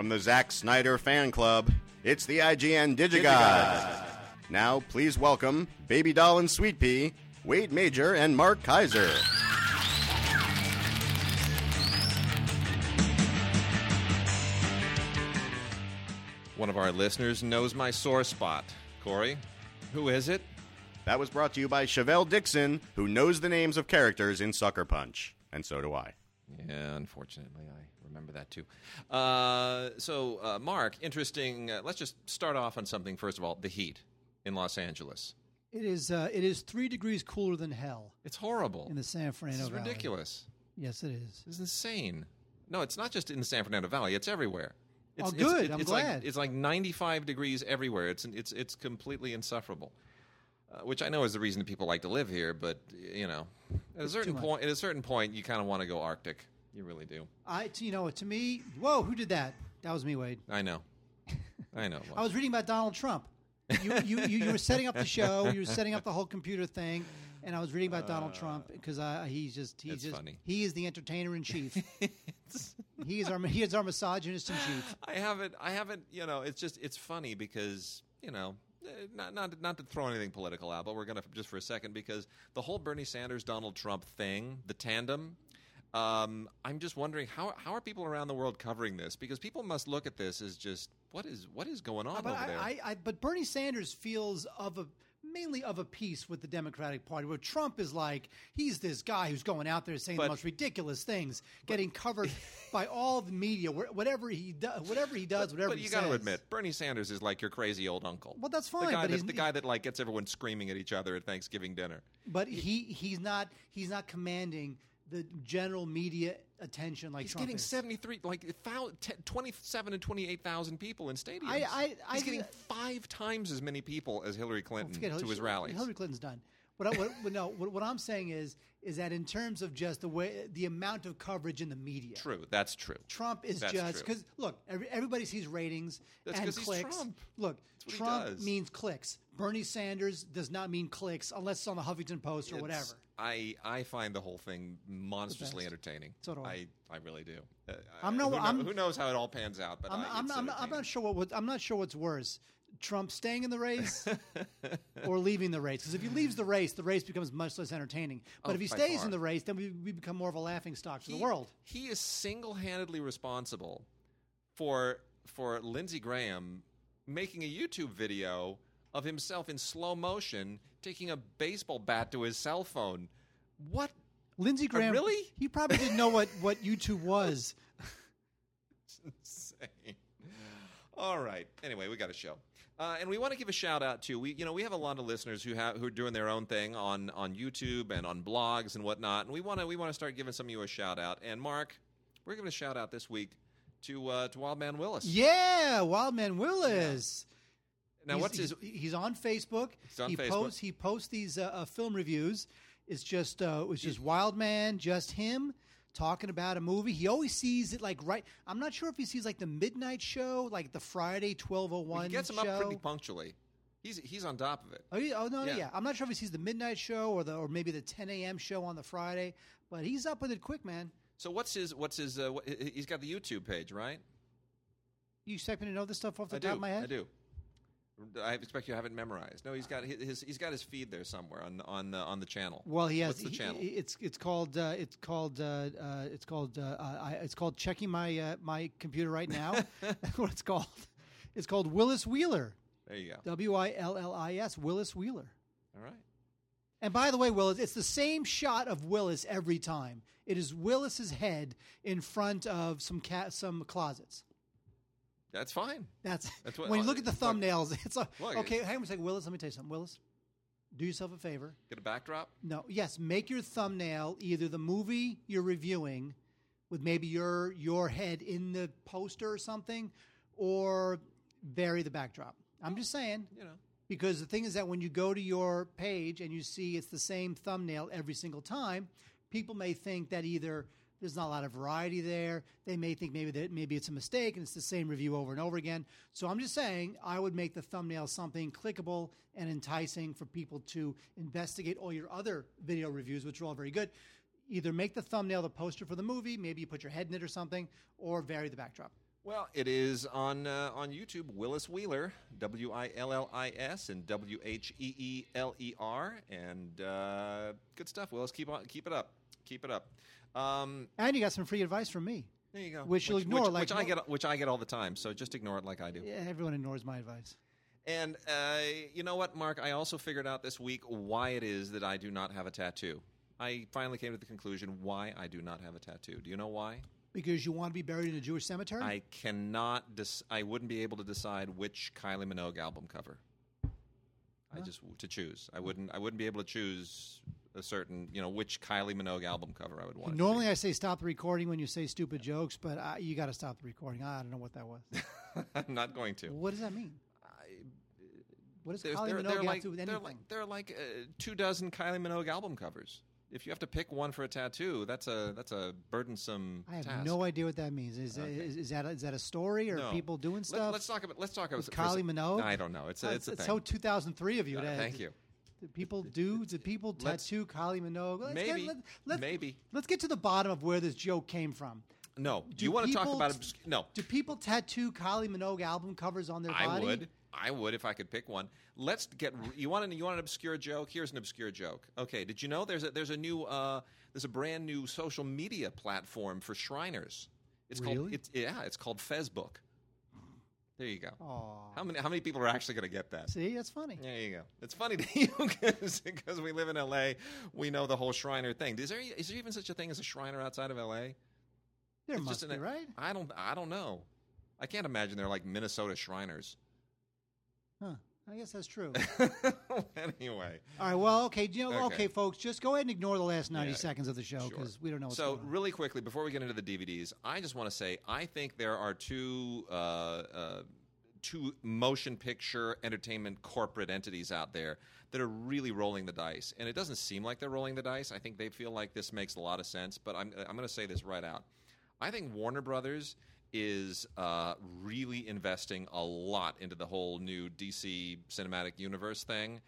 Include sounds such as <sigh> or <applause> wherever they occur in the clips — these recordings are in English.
From the Zack Snyder Fan Club, it's the IGN Digigods. Now, please welcome Baby Doll and Sweet Pea, Wade Major, and Mark Kaiser. One of our listeners knows my sore spot. Corey, who is it? That was brought to you by Chevelle Dixon, who knows the names of characters in Sucker Punch. And so do I. Yeah, unfortunately, I remember that too. Uh, so, uh, Mark, interesting. Uh, let's just start off on something first of all. The heat in Los Angeles. It is. Uh, it is three degrees cooler than hell It's horrible. in the San Fernando Valley. ridiculous. Yes, it is. It's insane. No, it's not just in the San Fernando Valley. It's everywhere. It's, Oh, good. it's, I'm it's glad. Like, it's like 95 degrees everywhere. It's it's it's completely insufferable. Uh, which I know is the reason that people like to live here, but you know, at a certain point, at a certain point, you kind of want to go Arctic. You really do. I. t- You know, to me, whoa, who did that? That was me, Wade. I know. I know. I was reading about Donald Trump. You, you, you, you were setting up the show. You were setting up the whole computer thing, and I was reading about Donald Trump because he's just he's Uh, just funny. he is the entertainer in chief. <laughs> he is our he is our misogynist in chief. I haven't. I haven't. You know, it's just it's funny because you know. eh, Not, not, not to throw anything political out, but we're going to just for a second because the whole Bernie Sanders Donald Trump thing, the tandem. Um, I'm just wondering how how are people around the world covering this? Because people must look at this as just what is what is going on But over there. I, I, I, but Bernie Sanders feels of a mainly of a piece with the Democratic Party, where Trump is like he's this guy who's going out there saying But- the most ridiculous things, getting covered <laughs> by all the media, whatever he does, whatever he does, whatever. but you got to admit, Bernie Sanders is like your crazy old uncle. Well, that's The fine, guy, but the guy that like gets everyone screaming at each other at Thanksgiving dinner. but he he's not he's not commanding the general media attention like He's Trump getting is. 73, like 27 and 28,000 people in stadiums. I- I- I- He's getting five times as many people as Hillary Clinton to Hillary- his rallies. Hillary Clinton's done. What, I, what, no, what, what I'm saying is is that in terms of just the way the amount of coverage in the media, True, that's true. Trump is That's just because look, every, everybody sees ratings That's and clicks. Trump. Look, Trump means clicks. Bernie Sanders does not mean clicks unless it's on the Huffington Post or It's- whatever. I, I find the whole thing monstrously entertaining. So do I. I, I really do. Uh, I'm I- no- who, I'm- who knows how it all pans out, but I'm, I, I'm, I'm, not, I'm not sure what, what I'm not sure what's worse. Trump staying in the race <laughs> or leaving the race? Because if he leaves the race, the race becomes much less entertaining. But Oh, if he stays far. in the race, then we, we become more of a laughing stock to he, the world. He is single-handedly responsible for for Lindsey Graham making a YouTube video of himself in slow motion taking a baseball bat to his cell phone. What? Lindsey Graham, really? He probably didn't know what, what YouTube was. <laughs> insane. All right. Anyway, we got a show, uh, and we want to give a shout out to we. You know, we have a lot of listeners who have who are doing their own thing on on YouTube and on blogs and whatnot, and we want to we want to start giving some of you a shout out. And Mark, we're giving a shout out this week to uh, to Wildman Willis. Yeah, Wildman Willis. Now, He's- what's his? He's, he's on Facebook. He's on he Facebook. posts he posts these uh, uh, film reviews. It's just uh, it's just Wildman, just him talking about a movie. He always sees it like right. I'm not sure if he sees like the midnight show, like the Friday 1201 He gets him show. up pretty punctually. He's he's on top of it. Oh, he, oh no, Yeah. yeah. I'm not sure if he sees the midnight show or the or maybe the 10 a.m. show on the Friday, but he's up with it quick, man. So what's his what's his? Uh, what, he's got the YouTube page, right? You expect me to know this stuff off the I top do. of my head? I do. I expect you have it memorized. No, he's got his, he's got his feed there somewhere on on the on the channel. Well, he has. What's the he- channel? it's it's called uh, it's called uh, uh, it's called uh, I, it's called checking my uh, my computer right now. That's <laughs> <laughs> what it's called. It's called Willis Wheeler. there you go. W i l l i s. Willis Wheeler. All right. And by the way, Willis, it's the same shot of Willis every time. It is Willis's head in front of some ca- some closets. That's fine. That's, That's what- when you look at the thumbnails. It's like look, okay. Hang on a second, Willis. Let me tell you something, Willis. Do yourself a favor. Get a backdrop. No, yes, make your thumbnail either the movie you're reviewing with maybe your your head in the poster or something or vary the backdrop. I'm just saying You know. because the thing is that when you go to your page and you see it's the same thumbnail every single time, people may think that either there's not a lot of variety there. They may think maybe that maybe it's a mistake and it's the same review over and over again. So I'm just saying I would make the thumbnail something clickable and enticing for people to investigate all your other video reviews, which are all very good. Either make the thumbnail the poster for the movie, maybe you put your head in it or something, or vary the backdrop. Well, it is on uh, on YouTube. Willis Wheeler, W I L L I S and W H E E L E R, and uh, good stuff. Willis, keep on, keep it up, keep it up. Um, And you got some free advice from me. there you go. Which you'll ignore, which, like which I get, which I get all the time. So just ignore it like I do. Yeah, everyone ignores my advice. And uh, you know what, Mark? I also figured out this week why it is that I do not have a tattoo. I finally came to the conclusion why I do not have a tattoo. Do you know why? Because you want to be buried in a Jewish cemetery? I cannot. Dis- I wouldn't be able to decide which Kylie Minogue album cover. I just to choose. I wouldn't. I wouldn't be able to choose a certain. You know, which Kylie Minogue album cover I would want. Normally, I say stop the recording when you say stupid jokes, but I, you got to stop the recording. I don't know what that was. <laughs> I'm not going to. what does that mean? What does Kylie they're, Minogue they're like to with anything? like they're like uh, two dozen Kylie Minogue album covers. If you have to pick one for a tattoo, that's a that's a burdensome. I have task. no idea what that means. Is, Okay. is, is that a, is that a story or No. people doing stuff? Let, us talk about let's talk about With for a sec- Kylie Minogue? I don't know. It's a, Uh, it's a it's thing. so 2003 of you. Uh, thank you. People do? Do people Let's- tattoo Kylie Minogue? Let's Maybe. Get, let, let's, Maybe. Let's get to the bottom of where this joke came from. No. Do you want to talk people- about obs- no? Do people tattoo Kylie Minogue album covers on their I body? would. I would if I could pick one. Let's get. You want an, you want an obscure joke? Here's an obscure joke. Okay. Did you know there's a there's a new uh, there's a brand new social media platform for Shriners. It's called Really? it's yeah it's called Facebook. There you go. Aw. How many how many people are actually going to get that? See, that's funny. There you go. It's funny to <laughs> you because we live in L.A. We know the whole Shriner thing. Is there is there even such a thing as a Shriner outside of L.A.? There It's must just be, an- right? I don't I don't know. I can't imagine they're like Minnesota Shriners. Huh. I guess that's true. <laughs> anyway, All right. Well, okay. You know, okay. Okay. folks, just go ahead and ignore the last 90 Yeah, seconds of the show sure. because we don't know what's so going on. really quickly before we get into the DVDs, I just want to say I think there are two uh, uh, two motion picture entertainment corporate entities out there that are really rolling the dice, and it doesn't seem like they're rolling the dice. I think they feel like this makes a lot of sense, but I'm I'm going to say this right out. I think Warner Brothers is uh, really investing a lot into the whole new DC cinematic universe thing,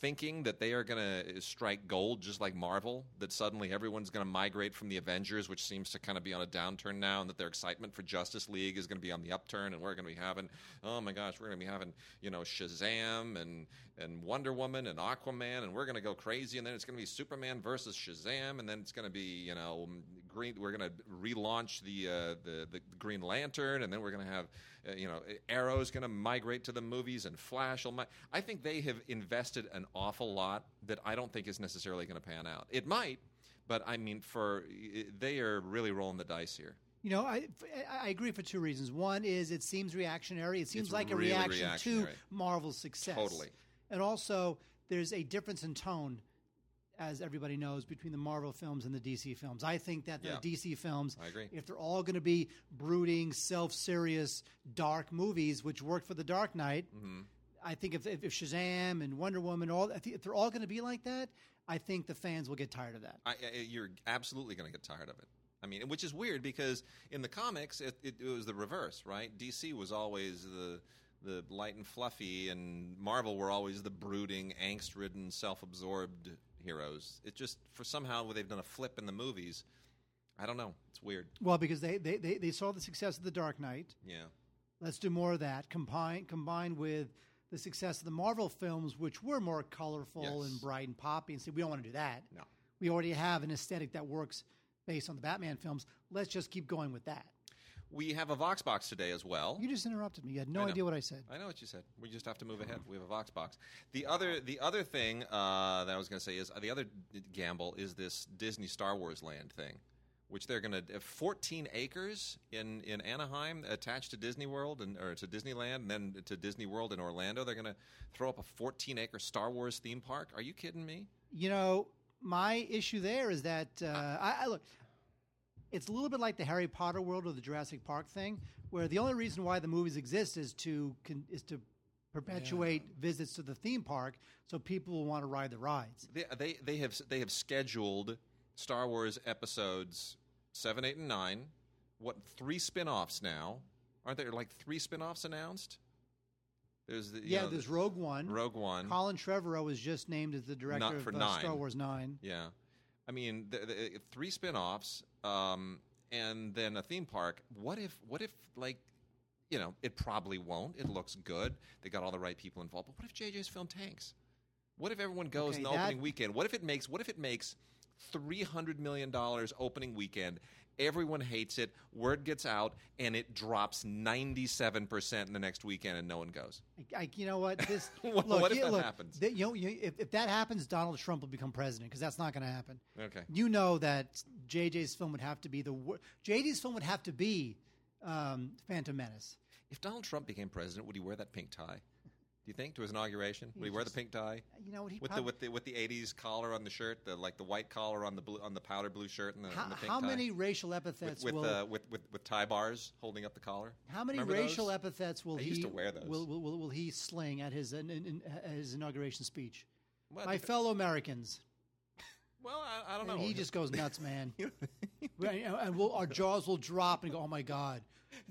thinking that they are going to strike gold just like Marvel, that suddenly everyone's going to migrate from the Avengers, which seems to kind of be on a downturn now, and that their excitement for Justice League is going to be on the upturn, and we're going to be having, oh my gosh, we're going to be having, you know, Shazam and and Wonder Woman and Aquaman, and we're going to go crazy, and then it's going to be Superman versus Shazam, and then it's going to be, you know, green. We're going to relaunch the uh, the the Green Lantern, and then we're going to have, uh, you know, Arrow's going to migrate to the movies, and Flash will. Mi- I think they have invested an awful lot that I don't think is necessarily going to pan out. It might, but I mean, for they are really rolling the dice here. You know, I, I agree for two reasons. One is it seems reactionary. It seems It's like a reaction to. Marvel's success. Totally. And also, there's a difference in tone, as everybody knows, between the Marvel films and the DC films. I think that the Yeah. DC films, if they're all going to be brooding, self-serious, dark movies, which worked for The Dark Knight, Mm-hmm. I think if, if, if Shazam and Wonder Woman, all if they're all going to be like that, I think the fans will get tired of that. I, I, you're absolutely going to get tired of it. I mean, which is weird because in the comics it, it, it was the reverse, right? DC was always the the light and fluffy, and Marvel were always the brooding, angst-ridden, self-absorbed heroes. It just for somehow they've done a flip in the movies. I don't know. It's weird. Well, because they, they, they, they saw the success of The Dark Knight. Yeah. Let's do more of that. Combine combined with the success of the Marvel films, which were more colorful Yes. and bright and poppy, and say we don't want to do that. No. We already have an aesthetic that works based on the Batman films. Let's just keep going with that. We have a Vox box today as well. You just interrupted me. You had no idea what I said. I know what you said. We just have to move ahead. We have a Vox box. The other, the other thing uh, that I was going to say is uh, the other gamble is this Disney Star Wars Land thing, which they're going to 14 acres in in Anaheim attached to Disney World and or to Disneyland, and then to Disney World in Orlando. They're going to throw up a 14 acre Star Wars theme park. Are you kidding me? You know, my issue there is that uh, I, I look. It's a little bit like the Harry Potter world or the Jurassic Park thing, where the only reason why the movies exist is to con, is to perpetuate visits to the theme park, so people will want to ride the rides. They, they they have they have scheduled Star Wars episodes seven, eight, and nine. What three spin-offs now? Aren't there like three spin-offs announced? There's the, Yeah, know, there's Rogue One. Rogue One. Colin Trevorrow was just named as the director Not of for uh. Star Wars Nine. Yeah, I mean the, the, three spin-offs, um, and then a theme park. What if what if like you know, it probably won't. It looks good. They got all the right people involved. But what if JJ's film tanks? What if everyone goes Okay, in the that- opening weekend? What if it makes? What if it makes three hundred million dollars opening weekend? Everyone hates it. Word gets out, and it drops ninety-seven percent in the next weekend, and no one goes. I, you know what? This <laughs> What- look, what if you- that look, happens? th- you know, you, if, if that happens, Donald Trump will become president because that's not going to happen. Okay. You know that JJ's film would have to be the wor- JJ's film would have to be um, Phantom Menace. If Donald Trump became president, would he wear that pink tie? Do you think to his inauguration? Would he wear the pink tie You know what? He with the with the with the '80s collar on the shirt, the like the white collar on the blue on the powder blue shirt and the, how, and the pink how tie? many racial with epithets with, will uh, with with with tie bars holding up the collar? how many Remember racial those? epithets will I he used to wear those. Will, will, will, will he sling at his in, in, at his inauguration speech? Well, My fellow Americans, well, I, I don't know. and he just goes nuts, man. <laughs> And and we'll, our jaws will drop and go, "Oh my God,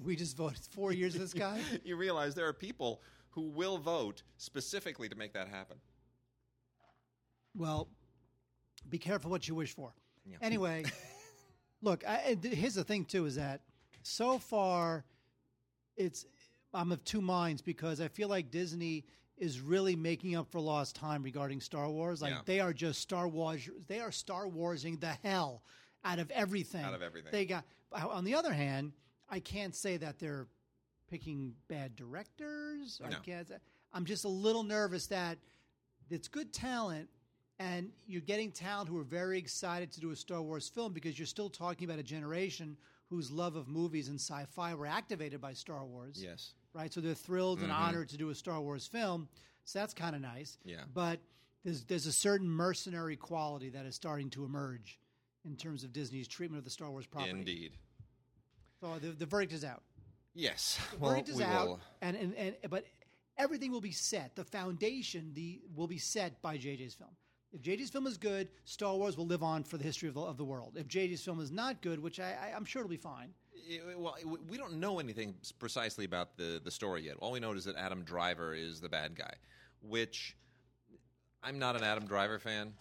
we just voted four years of this guy." <laughs> you realize there are people who will vote specifically to make that happen. Well, be careful what you wish for. Yeah. Anyway, <laughs> look, I, here's the thing too: is that so far, it's I'm of two minds because I feel like Disney is really making up for lost time regarding Star Wars. Like Yeah. they are just Star Wars. They are Star Warsing the hell out of everything. Out of everything. They got. On the other hand, I can't say that they're picking bad directors. I No. can't. say- I'm just a little nervous that it's good talent and you're getting talent who are very excited to do a Star Wars film because you're still talking about a generation whose love of movies and sci-fi were activated by Star Wars. Yes. Right? So they're thrilled and mm-hmm. honored to do a Star Wars film. So that's kind of nice. Yeah. But there's there's a certain mercenary quality that is starting to emerge in terms of Disney's treatment of the Star Wars property. Indeed. So the, the verdict is out. Yes. The Well, is we out, will. Uh, and, and, and but everything will be set. The foundation the will be set by JJ's film. If JJ's film is good, Star Wars will live on for the history of the, of the world. If JJ's film is not good, which I, I, I'm sure it'll be fine. It- well, we- we don't know anything precisely about the, the story yet. All we know is that Adam Driver is the bad guy, which I'm not an Adam Driver fan.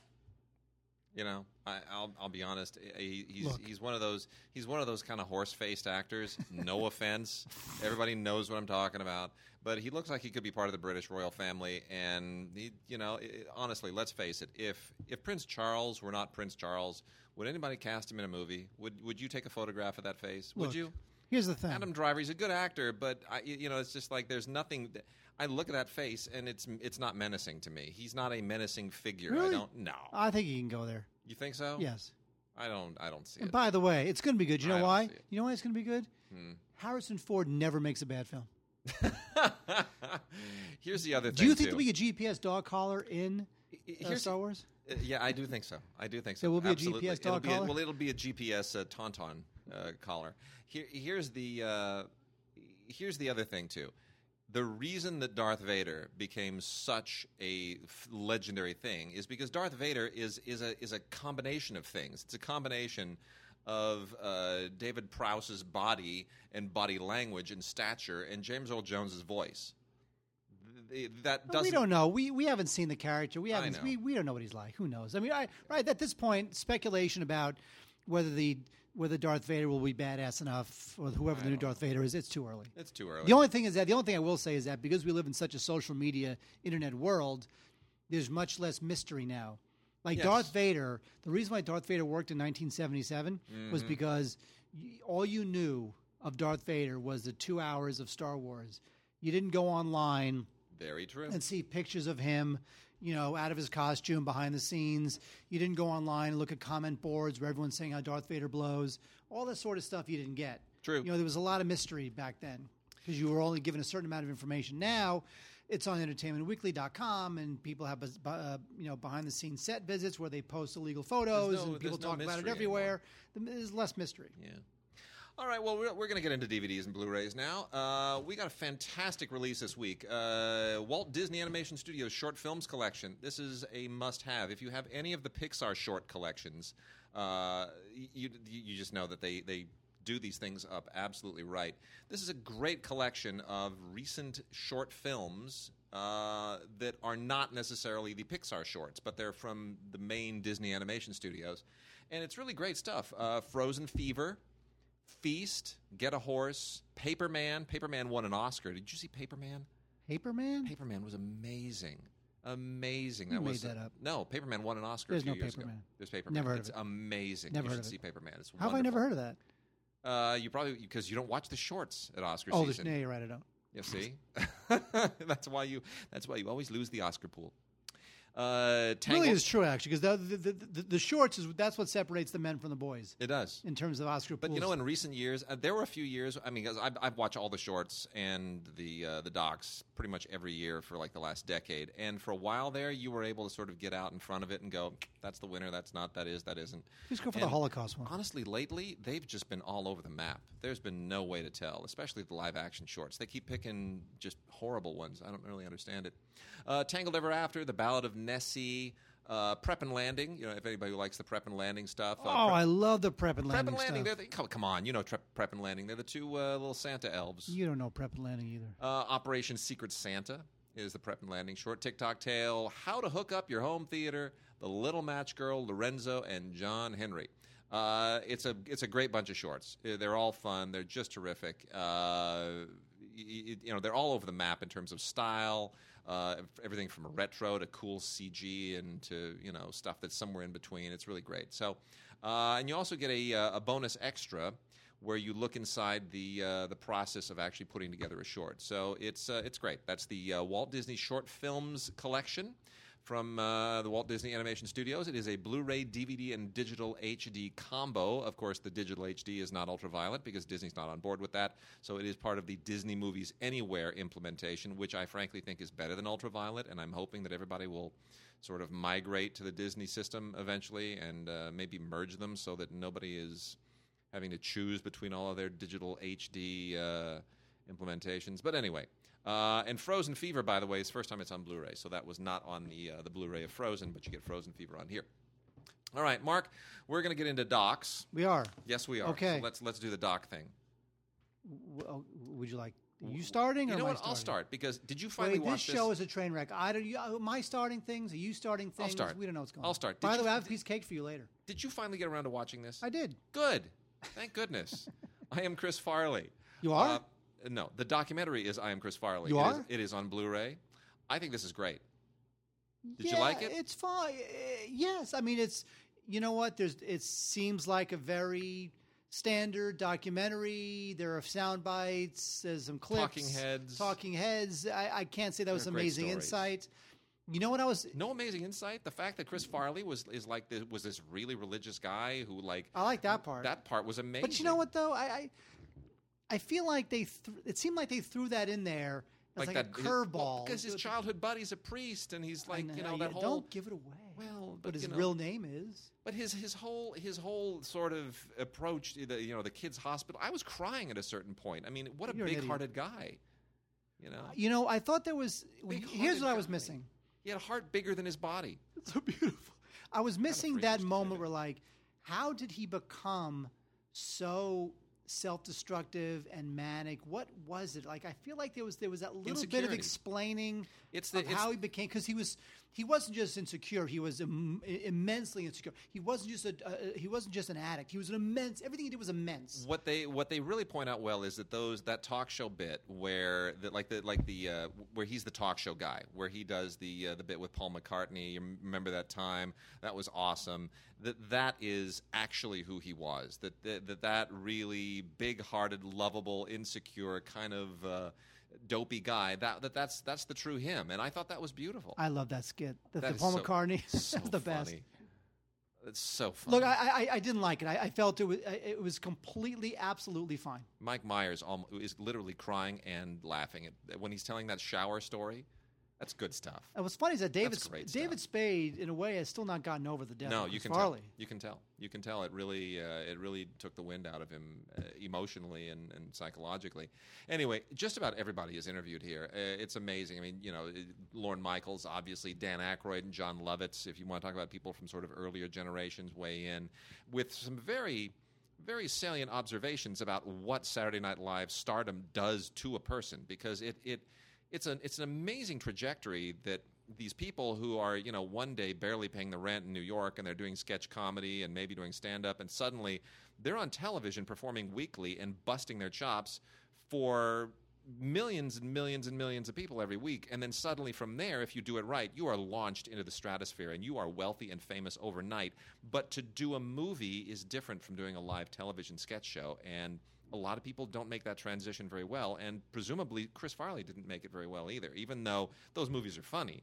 You know, I, I'll I'll be honest. Eh, eh, he, he's Look. he's one of those he's one of those kind of horse faced actors. No <laughs> offense, everybody knows what I'm talking about. But he looks like he could be part of the British royal family, and he, you know, i honestly, let's face it. If if Prince Charles were not Prince Charles, would anybody cast him in a movie? Would Would you take a photograph of that face? Would you? Here's the thing. Adam Driver, he's a good actor, but I, you know, it's just like there's nothing. That, I look at that face, and it's it's not menacing to me. He's not a menacing figure. I Really? don't. No, I think you can go there. you think so? Yes. I don't. I don't see And it. by the way, it's going to be good. You know don't why? You know why it's going to be good? Hmm. Harrison Ford never makes a bad film. <laughs> Here's the other thing. Do you think too. there'll be a GPS dog collar in uh, Star Wars? Uh, yeah, I do think so. I do think so. There will be a Absolutely. GPS It'll dog a- collar? well, it'll be a GPS uh, tauntaun uh, collar. Here, here's the uh, here's the other thing too. The reason that Darth Vader became such a f- legendary thing is because Darth Vader is is a is a combination of things. It's a combination of uh, David Prowse's body and body language and stature and James Earl Jones's voice. Th- That doesn't. we don't know. We we haven't seen the character. We haven't. We, we don't know what he's like. Who knows? I mean, I, right at this point, speculation about whether the whether Darth Vader will be badass enough or whoever the new Darth Vader is, it's too early. It's too early. The only thing is that the only thing I will say is that because we live in such a social media internet world, there's much less mystery now. Like Yes. Darth Vader, the reason why Darth Vader worked in 1977 Mm-hmm. was because all you knew of Darth Vader was the two hours of Star Wars. You didn't go online Very true. and see pictures of him, you know, out of his costume behind the scenes. You didn't go online and look at comment boards where everyone's saying how Darth Vader blows. All that sort of stuff you didn't get. True. You know, there was a lot of mystery back then because you were only given a certain amount of information. Now, it's on entertainmentweekly.com and people have uh, you know behind the scenes set visits where they post illegal photos no- and people no talk about it everywhere. There's less mystery. Yeah. All right, well, we're, we're going to get into DVDs and Blu rays now. Uh, we got a fantastic release this week uh, Walt Disney Animation Studios Short Films Collection. This is a must have. If you have any of the Pixar short collections, uh, you, you just know that they, they do these things up absolutely right. This is a great collection of recent short films uh, that are not necessarily the Pixar shorts, but they're from the main Disney animation studios. And it's really great stuff. Uh, Frozen Fever, Feast, Get a Horse, Paperman. Paperman won an Oscar. Did you see Paperman? Paperman? Paperman was amazing. Amazing. You that made was that up. No, Paperman won an Oscar There's a few no years ago. Paperman. There's Paperman. Never heard of it's it. amazing. Never you heard should of see it. Paperman. It's How have I never heard of that? Uh, you probably because you don't watch the shorts at Oscar Oh, season. no, you're right. I don't. You see, <laughs> that's why you. That's why you always lose the Oscar pool. Uh, Tangled, Really is true, actually, because the, the, the, the, shorts is that's what separates the men from the boys it does. in terms of Oscar But you know, in recent years, uh, there were a few years. I mean, I've, I've watched all the shorts and the uh, the docs pretty much every year for like the last decade. And for a while there, you were able to sort of get out in front of it and go, "That's the winner. That's not. That is. That isn't." Just go for the Holocaust one. Honestly, lately they've just been all over the map. There's been no way to tell, especially the live action shorts. They keep picking just horrible ones. I don't really understand it. Uh, Tangled Ever After, The Ballad of Nessie, uh, Prep and Landing. You know, if anybody likes the Prep and Landing stuff. uh, oh, Prep- I love the prep and Prep landing and Landing, stuff. they're the, come, come on, you know Tre- Prep and Landing. They're the two uh, little Santa elves. You don't know prep and landing either. Uh, Operation Secret Santa is the Prep and Landing short. Tick Tock Tale, How to Hook Up Your Home Theater, The Little Match Girl, Lorenzo, and John Henry. Uh, it's a it's a great bunch of shorts. Uh, They're all fun. They're just terrific. Uh, y- y- you know, they're all over the map in terms of style. Uh, everything from retro to cool CG and to you know stuff that's somewhere in between. It's really great. So, uh, and you also get a, uh, a bonus extra where you look inside the uh, the process of actually putting together a short. So it's uh, it's great. That's the uh, Walt Disney Short Films collection from uh, the Walt Disney Animation Studios. It is a Blu-ray, DVD, and digital HD combo. Of course, the digital HD is not ultraviolet because Disney's not on board with that. So it is part of the Disney Movies Anywhere implementation, which I frankly think is better than ultraviolet. And I'm hoping that everybody will sort of migrate to the Disney system eventually and uh, maybe merge them so that nobody is having to choose between all of their digital HD uh, implementations. But anyway, uh, and Frozen Fever, by the way, is the first time it's on Blu-ray, so that was not on the uh, the Blu-ray of Frozen, but you get Frozen Fever on here. All right, Mark, we're going to get into docs. We are. Yes, we are. Okay. So let's let's do the doc thing. W- oh, would you like are you starting? You or know what? I'll start because did you finally Wait, this watch show is a train wreck. I don't. You, uh, am I starting things? Are you starting things? I'll start. We don't know what's going on. I'll start. By Did the way, I have a piece of cake for you later. Did you finally get around to watching this? I did. Good. Thank goodness. <laughs> I am Chris Farley. You are? Uh, no, the documentary is I am Chris Farley. You It is- are? it is on Blu-ray. I think this is great. Did you like it? It's fine. Uh, Yes, I mean it's. You know what? There's. It seems like a very standard documentary. There are sound bites. There's some clips. Talking heads. Talking heads. I, I can't say that was They're great amazing stories. insight. You know what I was? No amazing insight. The fact that Chris Farley was is like this, was this really religious guy who like I like that part. that part was amazing. But you know what though? I I, I feel like they. Th- it seemed like they threw that in there as like, a curveball because his childhood buddy's a priest and he's like you know that whole Don't give it away. well, but but his you know, real name is. But his his whole his whole sort of approach to the you know the kids hospital. I was crying at a certain point. I mean, what a You're big hearted guy. You know, You know, I thought there was. Big-hearted Here's what I was missing. he had a heart bigger than his body. It's <laughs> so beautiful. I was missing that moment where, like, how did he become so self-destructive and manic? What was it? Like, I feel like there was there was that little bit of explaining It's the- of it's- how he became because he was he wasn't just insecure. He was Im- immensely insecure. He wasn't just a uh, he wasn't just an addict. He was an immense. Everything he did was immense. What they what they really point out well is that those that talk show bit where the, like the like the uh, where he's the talk show guy where he does the uh, the bit with Paul McCartney. You remember that time? That was awesome. That that is actually who he was. That that that, that really big-hearted, lovable, insecure kind of. Dopey guy that, that that's that's the true him and i thought that was beautiful I love that skit. The, That the Paul so- McCartney. <laughs> so That's the best. funny. it's so funny Look, I, I I didn't like it. I, I felt it was it was completely, absolutely fine. Mike Myers is literally crying and laughing at, when he's telling that shower story. That's good stuff. And what's funny is that David David Spade, in a way, has still not gotten over the death. no, of you can Farley. tell. You can tell. You can tell. It really, uh, it really took the wind out of him uh, emotionally and, and psychologically. Anyway, just about everybody is interviewed here. Uh, it's amazing. I mean, you know, Lorne Michaels, obviously, Dan Aykroyd and Jon Lovitz. If you want to talk about people from sort of earlier generations, weigh in with some very very salient observations about what Saturday Night Live stardom does to a person because it it it's an it's an amazing trajectory that these people who are you know one day barely paying the rent in New York and they're doing sketch comedy and maybe doing stand up and suddenly they're on television performing weekly and busting their chops for millions and millions and millions of people every week. And then suddenly from there if you do it right you are launched into the stratosphere and you are wealthy and famous overnight. But to do a movie is different from doing a live television sketch show. And a lot of people don't make that transition very well and presumably chris farley didn't make it very well either even though those movies are funny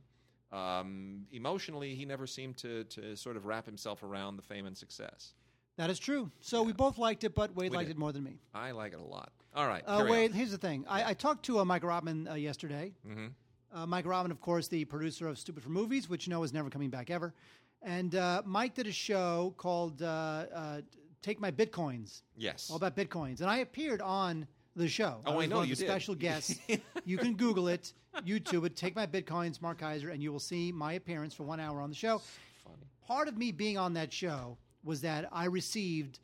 um, emotionally he never seemed to, to sort of wrap himself around the fame and success That is true. So we both liked it, but Wade We liked did. it more than me. i like it a lot all right Uh, Wade, on. here's the thing. I, I talked to uh, Mike Robin uh, yesterday. Mm-hmm. Uh, Mike Robin, of course, the producer of Stupid for Movies, which you know is never coming back ever. And uh, Mike did a show called uh, uh, Take My Bitcoins, yes all about Bitcoins. And I appeared on the show. Oh, I was know you did. special <laughs> guests. you can Google it, YouTube it, Take My Bitcoins, Mark Kaiser, and you will see my appearance for one hour on the show. funny Part of me being on that show was that I received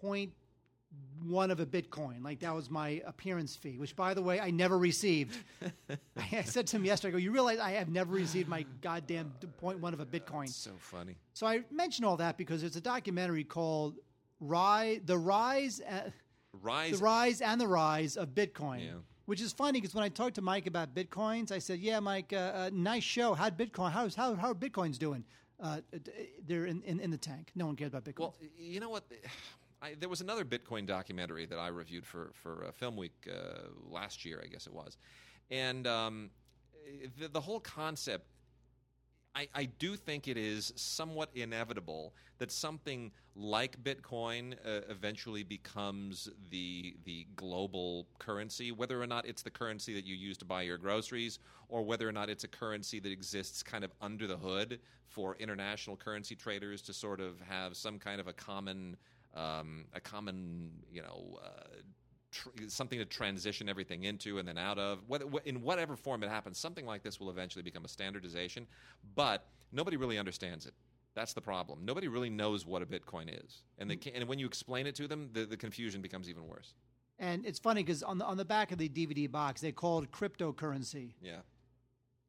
point one of a Bitcoin. Like that was my appearance fee, which by the way, I never received. <laughs> I said to him yesterday, I go, you realize I have never received my goddamn point one of a Bitcoin. so funny So I mention all that because there's a documentary called Rise, The Rise, uh, rise The Rise and the Rise of Bitcoin. Yeah. Which is funny because when I talked to Mike about bitcoins, I said, "Yeah, Mike, uh, uh, nice show. How'd Bitcoin? How's how how are bitcoins doing? Uh, they're in, in, in the tank. No one cares about bitcoins. Well, you know what? I, there was another Bitcoin documentary that I reviewed for for uh, Film Week uh, last year, I guess it was, and um, the, the whole concept. I, I do think it is somewhat inevitable that something like Bitcoin uh, eventually becomes the the global currency, whether or not it's the currency that you use to buy your groceries, or whether or not it's a currency that exists kind of under the hood for international currency traders to sort of have some kind of a common um, a common you know. Uh, tr- something to transition everything into and then out of. Whether, wh- in whatever form it happens, something like this will eventually become a standardization, but nobody really understands it. That's the problem. Nobody really knows what a Bitcoin is, and they can, and when you explain it to them, the, the confusion becomes even worse. And it's funny because on the on the back of the DVD box, they called cryptocurrency. Yeah.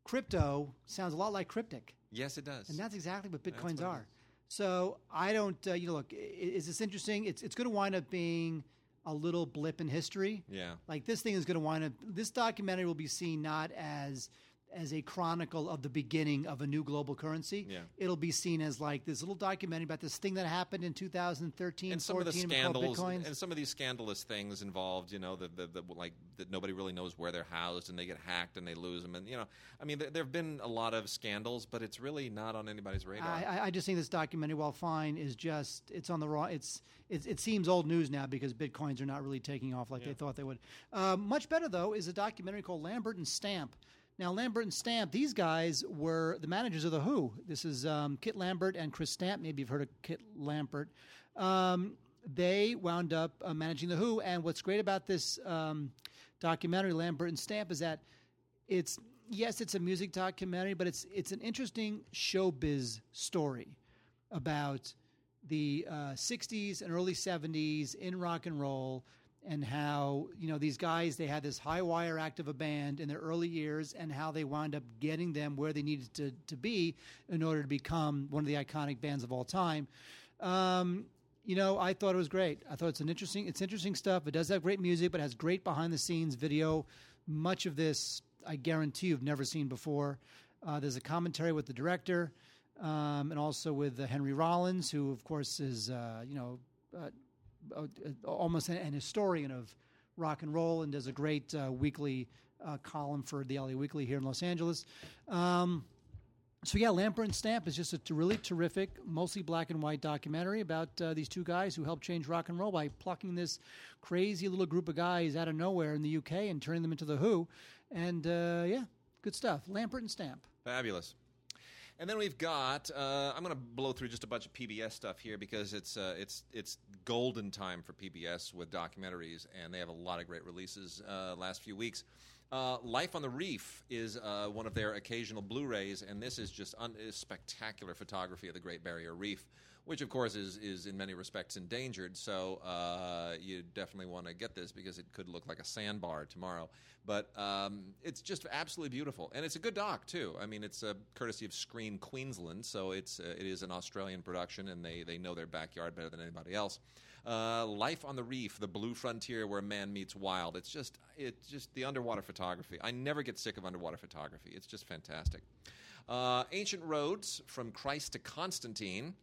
Crypto sounds a lot like cryptic, Yes, it does. and that's exactly what bitcoins what are. So I don't, uh, you know, look, is this interesting? It's it's going to wind up being a little blip in history. yeah. Like this thing is going to wind up. This documentary will be seen not as as a chronicle of the beginning of a new global currency. Yeah. It'll be seen as like this little documentary about this thing that happened in 2013, and some of the scandals and some of these scandalous things involved you know the, the, the like that nobody really knows where they're housed and they get hacked and they lose them and you know i mean there, there have been a lot of scandals but it's really not on anybody's radar I, I- just think this documentary, while fine, is just it's on the wrong. It's it, it seems old news now because bitcoins are not really taking off like they thought they would. Uh, much better though is a documentary called Lambert and Stamp. Now Lambert and Stamp, these guys were the managers of the Who. This is um, Kit Lambert and Chris Stamp. Maybe you've heard of Kit Lambert. Um, they wound up uh, managing the Who, and what's great about this um, documentary, Lambert and Stamp, is that it's yes, it's a music documentary, but it's it's an interesting showbiz story about the uh, '60s and early '70s in rock and roll, and how you know these guys they had this high wire act of a band in their early years, and how they wound up getting them where they needed to to be in order to become one of the iconic bands of all time. Um, you know, I thought it was great. I thought it's an interesting, it's interesting stuff. It does have great music, but has great behind the scenes video. Much of this, I guarantee you've never seen before. Uh, there's a commentary with the director, um, and also with uh, Henry Rollins, who of course is, uh, you know, uh, almost an, an historian of rock and roll, and does a great uh, weekly uh, column for the LA Weekly here in Los Angeles. Um, so yeah, Lambert and Stamp is just a really terrific, mostly black and white documentary about uh, these two guys who helped change rock and roll by plucking this crazy little group of guys out of nowhere in the UK and turning them into the Who. And uh, yeah, good stuff. Lambert and Stamp. Fabulous. And then we've got. Uh, I'm going to blow through just a bunch of PBS stuff here because it's uh, it's it's golden time for PBS with documentaries, and they have a lot of great releases uh, last few weeks. Uh, Life on the Reef is uh, one of their occasional Blu-rays, and this is just un- is spectacular photography of the Great Barrier Reef which of course is is in many respects endangered. So uh, you definitely want to get this because it could look like a sandbar tomorrow. But um, it's just absolutely beautiful, and it's a good doc too. I mean, it's a courtesy of Screen Queensland, so it's uh, it is an Australian production, and they they know their backyard better than anybody else. Uh, Life on the Reef, the blue frontier where man meets wild. It's just it's just the underwater photography. I never get sick of underwater photography. It's just fantastic. Uh, Ancient Roads from Christ to Constantine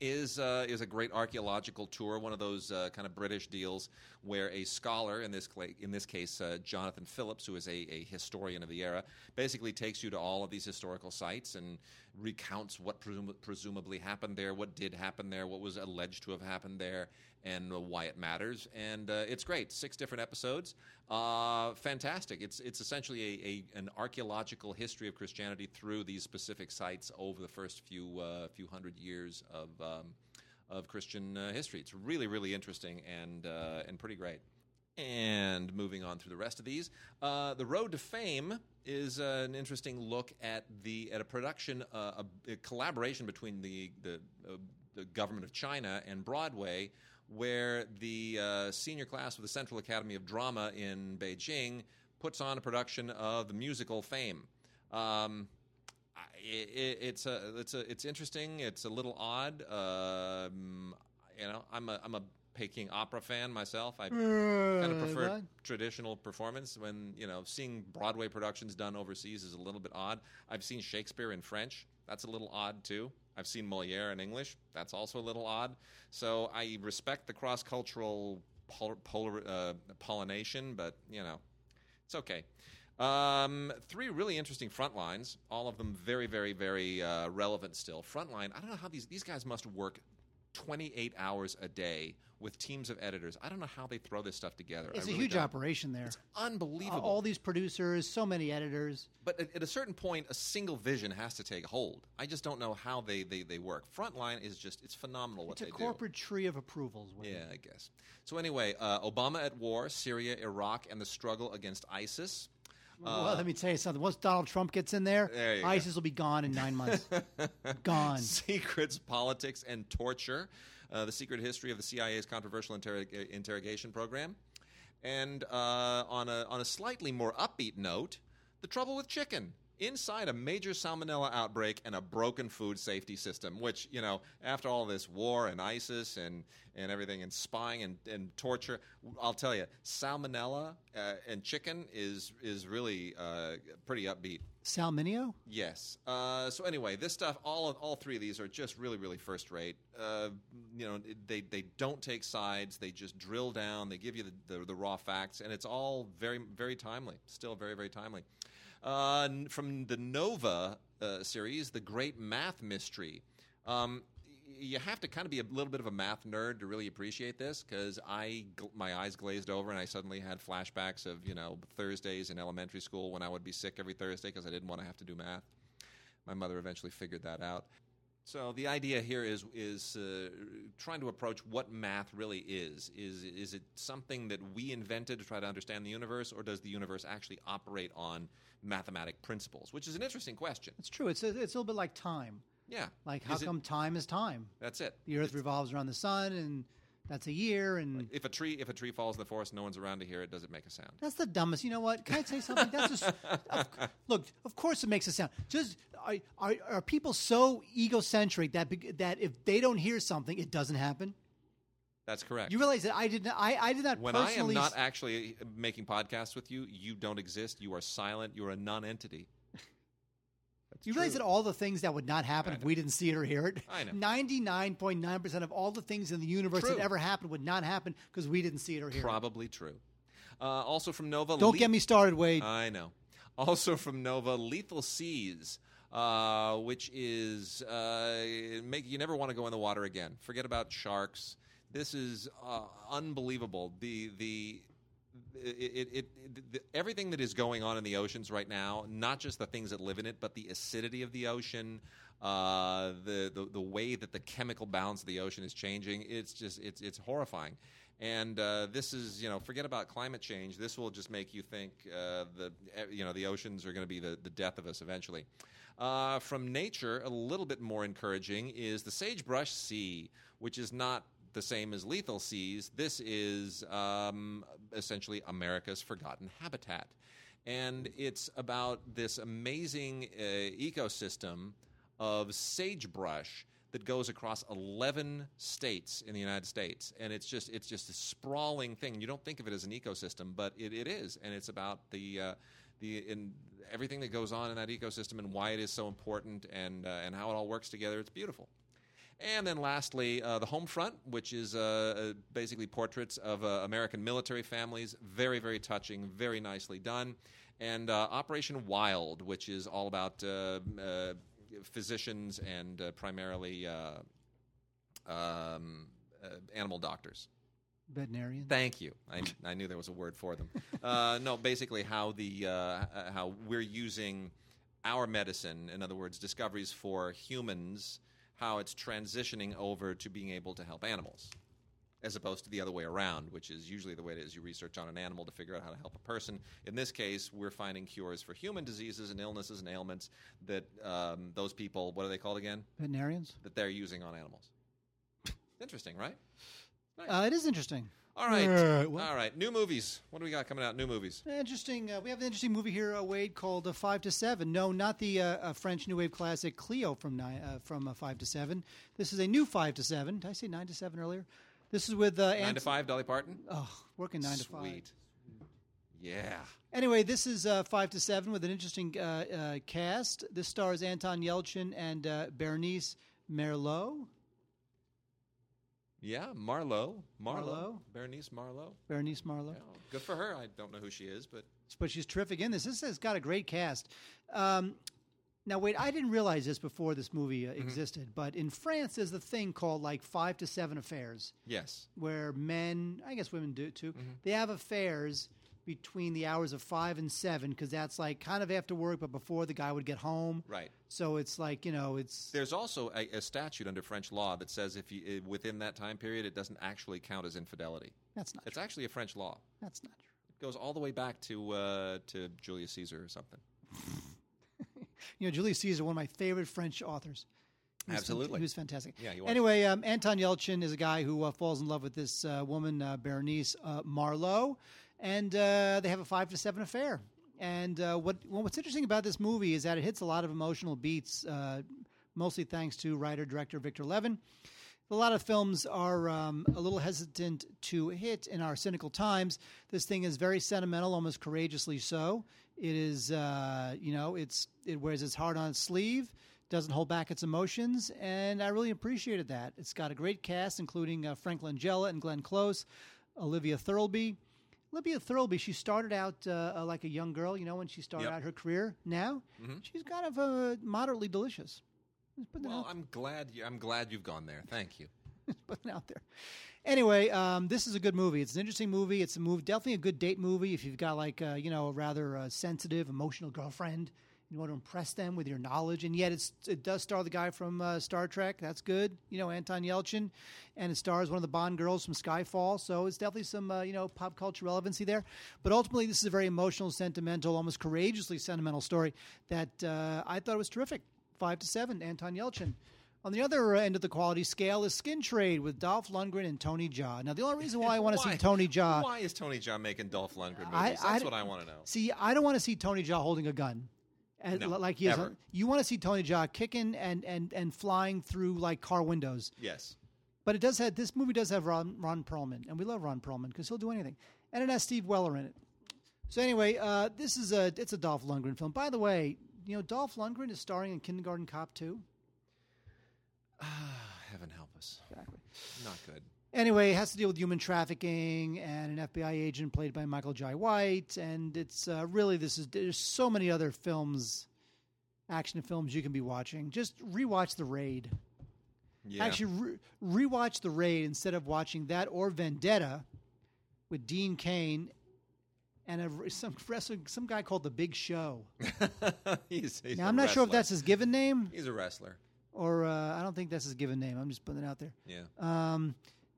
is uh, is a great archaeological tour, one of those uh, kind of British deals where a scholar, in this in this case uh, Jonathan Phillips, who is a, a historian of the era, basically takes you to all of these historical sites and recounts what presum- presumably happened there, what did happen there, what was alleged to have happened there, and why it matters. And uh, it's great. Six different episodes. Uh, fantastic. It's it's essentially a, a, an archaeological history of Christianity through these specific sites over the first few uh, few hundred years of um, of Christian uh, history. It's really really interesting and uh, and pretty great. And moving on through the rest of these, uh, the Road to Fame is an interesting look at the at a production, a, a collaboration between the the, the government of China and Broadway, where the uh, senior class of the Central Academy of Drama in Beijing puts on a production of the musical Fame. Um, it, it, it's a it's a it's interesting. It's a little odd. Um, you know, I'm a I'm a Peking opera fan myself. I kind of prefer what? traditional performance when you know seeing Broadway productions done overseas is a little bit odd. I've seen Shakespeare in French. That's a little odd too. I've seen Moliere in English. That's also a little odd. So I respect the cross cultural pol- polar, uh, pollination, but you know, it's okay. Um, three really interesting front lines, all of them very, very, very uh, relevant still. Frontline, I don't know how these these guys must work 28 hours a day with teams of editors. I don't know how they throw this stuff together. It's I a really huge don't. operation there. It's Unbelievable. all these producers, so many editors. But at, at a certain point, a single vision has to take hold. I just don't know how they, they, they work. Frontline is just, it's phenomenal what It's a they corporate tree of approvals. do. Yeah, I guess. So, anyway, uh, Obama at war, Syria, Iraq, and the struggle against ISIS. Well, let me tell you something. Once Donald Trump gets in there, There you. ISIS will be gone in nine months. <laughs> gone. Secrets, politics, and torture. Uh, the secret history of the CIA's controversial interrog- interrogation program. And uh, on, a, on a slightly more upbeat note, the trouble with chicken. Inside a major salmonella outbreak and a broken food safety system, which, you know, after all this war and ISIS and, and everything and spying and, and torture, I'll tell you, salmonella uh, and chicken is, is really uh, pretty upbeat. Salminio? Yes. Uh, so anyway, this stuff, all of, all three of these are just really, really first rate. Uh, you know, they they don't take sides. They just drill down. They give you the, the, the raw facts, and it's all very, very timely. Still very, very timely. Uh, from the Nova uh, series, the Great Math Mystery. Um, you have to kind of be a little bit of a math nerd to really appreciate this because I my eyes glazed over and I suddenly had flashbacks of you know Thursdays in elementary school when I would be sick every Thursday because I didn't want to have to do math. My mother eventually figured that out. So the idea here is is uh, trying to approach what math really is. Is is it something that we invented to try to understand the universe, or does the universe actually operate on mathematic principles? Which is an interesting question. It's true. It's a, it's a little bit like time. Yeah, Like, how Is it- come time is time? that's it? The Earth revolves around the sun, and that's a year, and If a tree if a tree falls in the forest, no one's around to hear it. Does it make a sound? That's the dumbest. You know what? Can I say something? That's just of, <laughs> look. Of course, it makes a sound. Just are, are, are people so egocentric that that if they don't hear something, it doesn't happen? That's correct. You realize that I did not. I, I did not when I am not actually uh, making podcasts with you, you don't exist. You are silent. You are a non-entity. That's you realize that all the things that would not happen if we didn't see it or hear it. I know. Ninety-nine point nine percent of all the things in the universe True. that ever happened would not happen because we didn't see it or hear it. Probably true. Uh, also from Nova. Don't Le- get me started, Wade. I know. Also from Nova, Lethal Seas, uh, which is uh, make you never want to go in the water again. Forget about sharks. This is uh, unbelievable. The the it, it, it, the, everything that is going on in the oceans right now, not just the things that live in it, but the acidity of the ocean, uh, the, the the way that the chemical balance of the ocean is changing. It's just it's it's horrifying. And uh, this is, you know, forget about climate change. This will just make you think uh, the, you know, the oceans are going to be the, the death of us eventually. Uh, from nature, a little bit more encouraging is the sagebrush sea, which is not the same as lethal seas. This is um, essentially America's forgotten habitat. And it's about this amazing uh, ecosystem of sagebrush that goes across 11 states in the United States. And it's just, it's just a sprawling thing. You don't think of it as an ecosystem, but it, it is. And it's about the, uh, the, in everything that goes on in that ecosystem and why it is so important and, uh, and how it all works together. It's beautiful. And then lastly, uh, the home front, which is uh, uh, basically portraits of uh, American military families. Very, very touching, very nicely done. And uh, Operation Wild, which is all about uh, uh, physicians and uh, primarily uh, um, uh, animal doctors. Veterinarian. Thank you. I, I knew there was a word for them. <laughs> Uh, no, basically how the how we're using our medicine, in other words, discoveries for humans, how it's transitioning over to being able to help animals, as opposed to the other way around, which is usually the way it is. You research on an animal to figure out how to help a person. In this case, we're finding cures for human diseases and illnesses and ailments that um, those people, what are they called again? Veterinarians. That they're using on animals. Interesting, right? Uh, it is interesting. All right. Uh? All right. New movies. What do we got coming out? New movies. Interesting. Uh, we have an interesting movie here, uh, Wade, called uh, Five to Seven. No, not the uh, uh, French New Wave classic Cleo from nine, uh, from uh, Five to Seven. This is a new Five to Seven. Did I say nine to seven earlier? This is with uh, Nine Ant- to five, Dolly Parton. Oh, working nine to five. Sweet. Yeah. Anyway, this is uh, Five to Seven with an interesting uh, uh, cast. This stars Anton Yelchin and uh, Bernice Merlot. Yeah. Marlohe. Marlohe. Marlohe. Bernice Marlohe. Bernice Marlohe. Yeah. Good for her. I don't know who she is, but but she's terrific in this. This has got a great cast. Um, now, wait, I didn't realize this before this movie uh, Mm-hmm. existed, but in France, there's a thing called like five to seven affairs, yes. where men, I guess women do it too, Mm-hmm. they have affairs between the hours of five and seven because that's like kind of after work, but before the guy would get home. Right. So it's like you know, it's There's also a, a statute under French law that says if you, uh, within that time period, it doesn't actually count as infidelity. that's not It's true. actually a French law. That's not true. It goes all the way back to uh, to Julius Caesar or something. <laughs> You know, Julius Caesar, one of my favorite French authors. He Absolutely. he was fantastic. Yeah, he was. Anyway, um, Anton Yelchin is a guy who uh, falls in love with this uh, woman, uh, Berenice uh, Marlohe, and uh, they have a five to seven affair. And uh, what well, what's interesting about this movie is that it hits a lot of emotional beats, uh, mostly thanks to writer director Victor Levin. A lot of films are um, a little hesitant to hit in our cynical times. This thing is very sentimental, almost courageously so. It is, uh, you know, it's it wears its heart on its sleeve, doesn't hold back its emotions, and I really appreciated that. It's got a great cast, including uh, Frank Langella and Glenn Close, Olivia Thirlby. Olivia Thirlby, she started out uh, uh, like a young girl, you know, when she started Yep. out her career. Now, she's kind of uh, moderately delicious. Well, I'm glad. You, I'm glad you've gone there. Thank you. <laughs> putting out there. Anyway, um, this is a good movie. It's an interesting movie. It's a movie, definitely a good date movie if you've got like uh, you know a rather uh, sensitive, emotional girlfriend. You want to impress them with your knowledge, and yet it's it does star the guy from uh, Star Trek. That's good. You know Anton Yelchin, and it stars one of the Bond girls from Skyfall. So it's definitely some uh, you know pop culture relevancy there. But ultimately, this is a very emotional, sentimental, almost courageously sentimental story that uh, I thought was terrific. Five to seven, Anton Yelchin. On the other end of the quality scale is Skin Trade with Dolph Lundgren and Tony Jaa. Now, the only reason why I want to see <laughs> Tony Jaa, Why is Tony Jaa making Dolph Lundgren movies? I- That's what I want to know. see, I don't want to see Tony Jaa holding a gun, as, No, like he is. You want to see Tony Jaa kicking and, and, and flying through like car windows. Yes. But it does have this movie does have Ron, Ron Perlman, and we love Ron Perlman because he'll do anything, and it has Steve Weller in it. So anyway, uh, this is a it's a Dolph Lundgren film. By the way, you know Dolph Lundgren is starring in Kindergarten Cop 2. Heaven help us. Exactly. Not good. Anyway, it has to deal with human trafficking and an FBI agent played by Michael Jai White, and it's uh, really this is there's so many other films, action films you can be watching. Just rewatch The Raid. Yeah. Actually, re- rewatch The Raid instead of watching that or Vendetta with Dean Cain and a, some wrestler, some guy called The Big Show. <laughs> he's, he's Now I'm not sure if that's his given name He's a wrestler. or uh, I don't think that's his given name. I'm just putting it out there. Yeah. Um,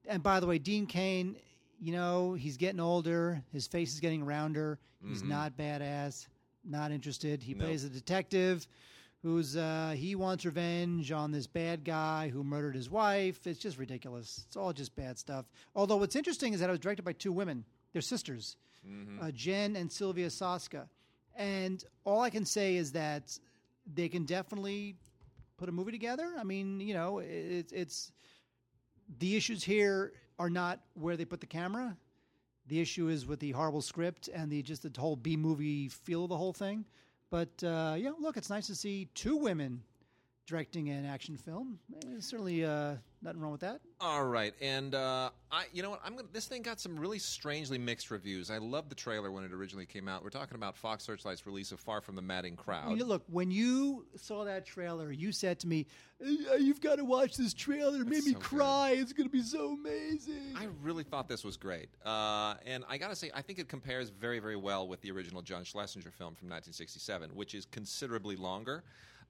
and by the way, Dean Cain, you know, he's getting older. His face is getting rounder. He's not badass. Not interested. He Mm-hmm. Nope. plays a detective who's uh, he wants revenge on this bad guy who murdered his wife. It's just ridiculous. It's all just bad stuff. Although what's interesting is that it was directed by two women. They're sisters, Mm-hmm. uh, Jen and Sylvia Soska. And all I can say is that they can definitely put a movie together. I mean, you know, it, it's the issues here are not where they put the camera. The issue is with the horrible script and the just the whole B movie feel of the whole thing. But uh, yeah, look, it's nice to see two women directing an action film. Eh, certainly, uh, nothing wrong with that. All right, and uh, I, you know what? I'm gonna. This thing got some really strangely mixed reviews. I loved the trailer when it originally came out. We're talking about Fox Searchlight's release of Far from the Madding Crowd. I mean, look, when you saw that trailer, you said to me, "Uh, "You've got to watch this trailer. It made me so good. cry. It's going to be so amazing." I really thought this was great, uh, and I got to say, I think it compares very, very well with the original John Schlesinger film from 1967, which is considerably longer.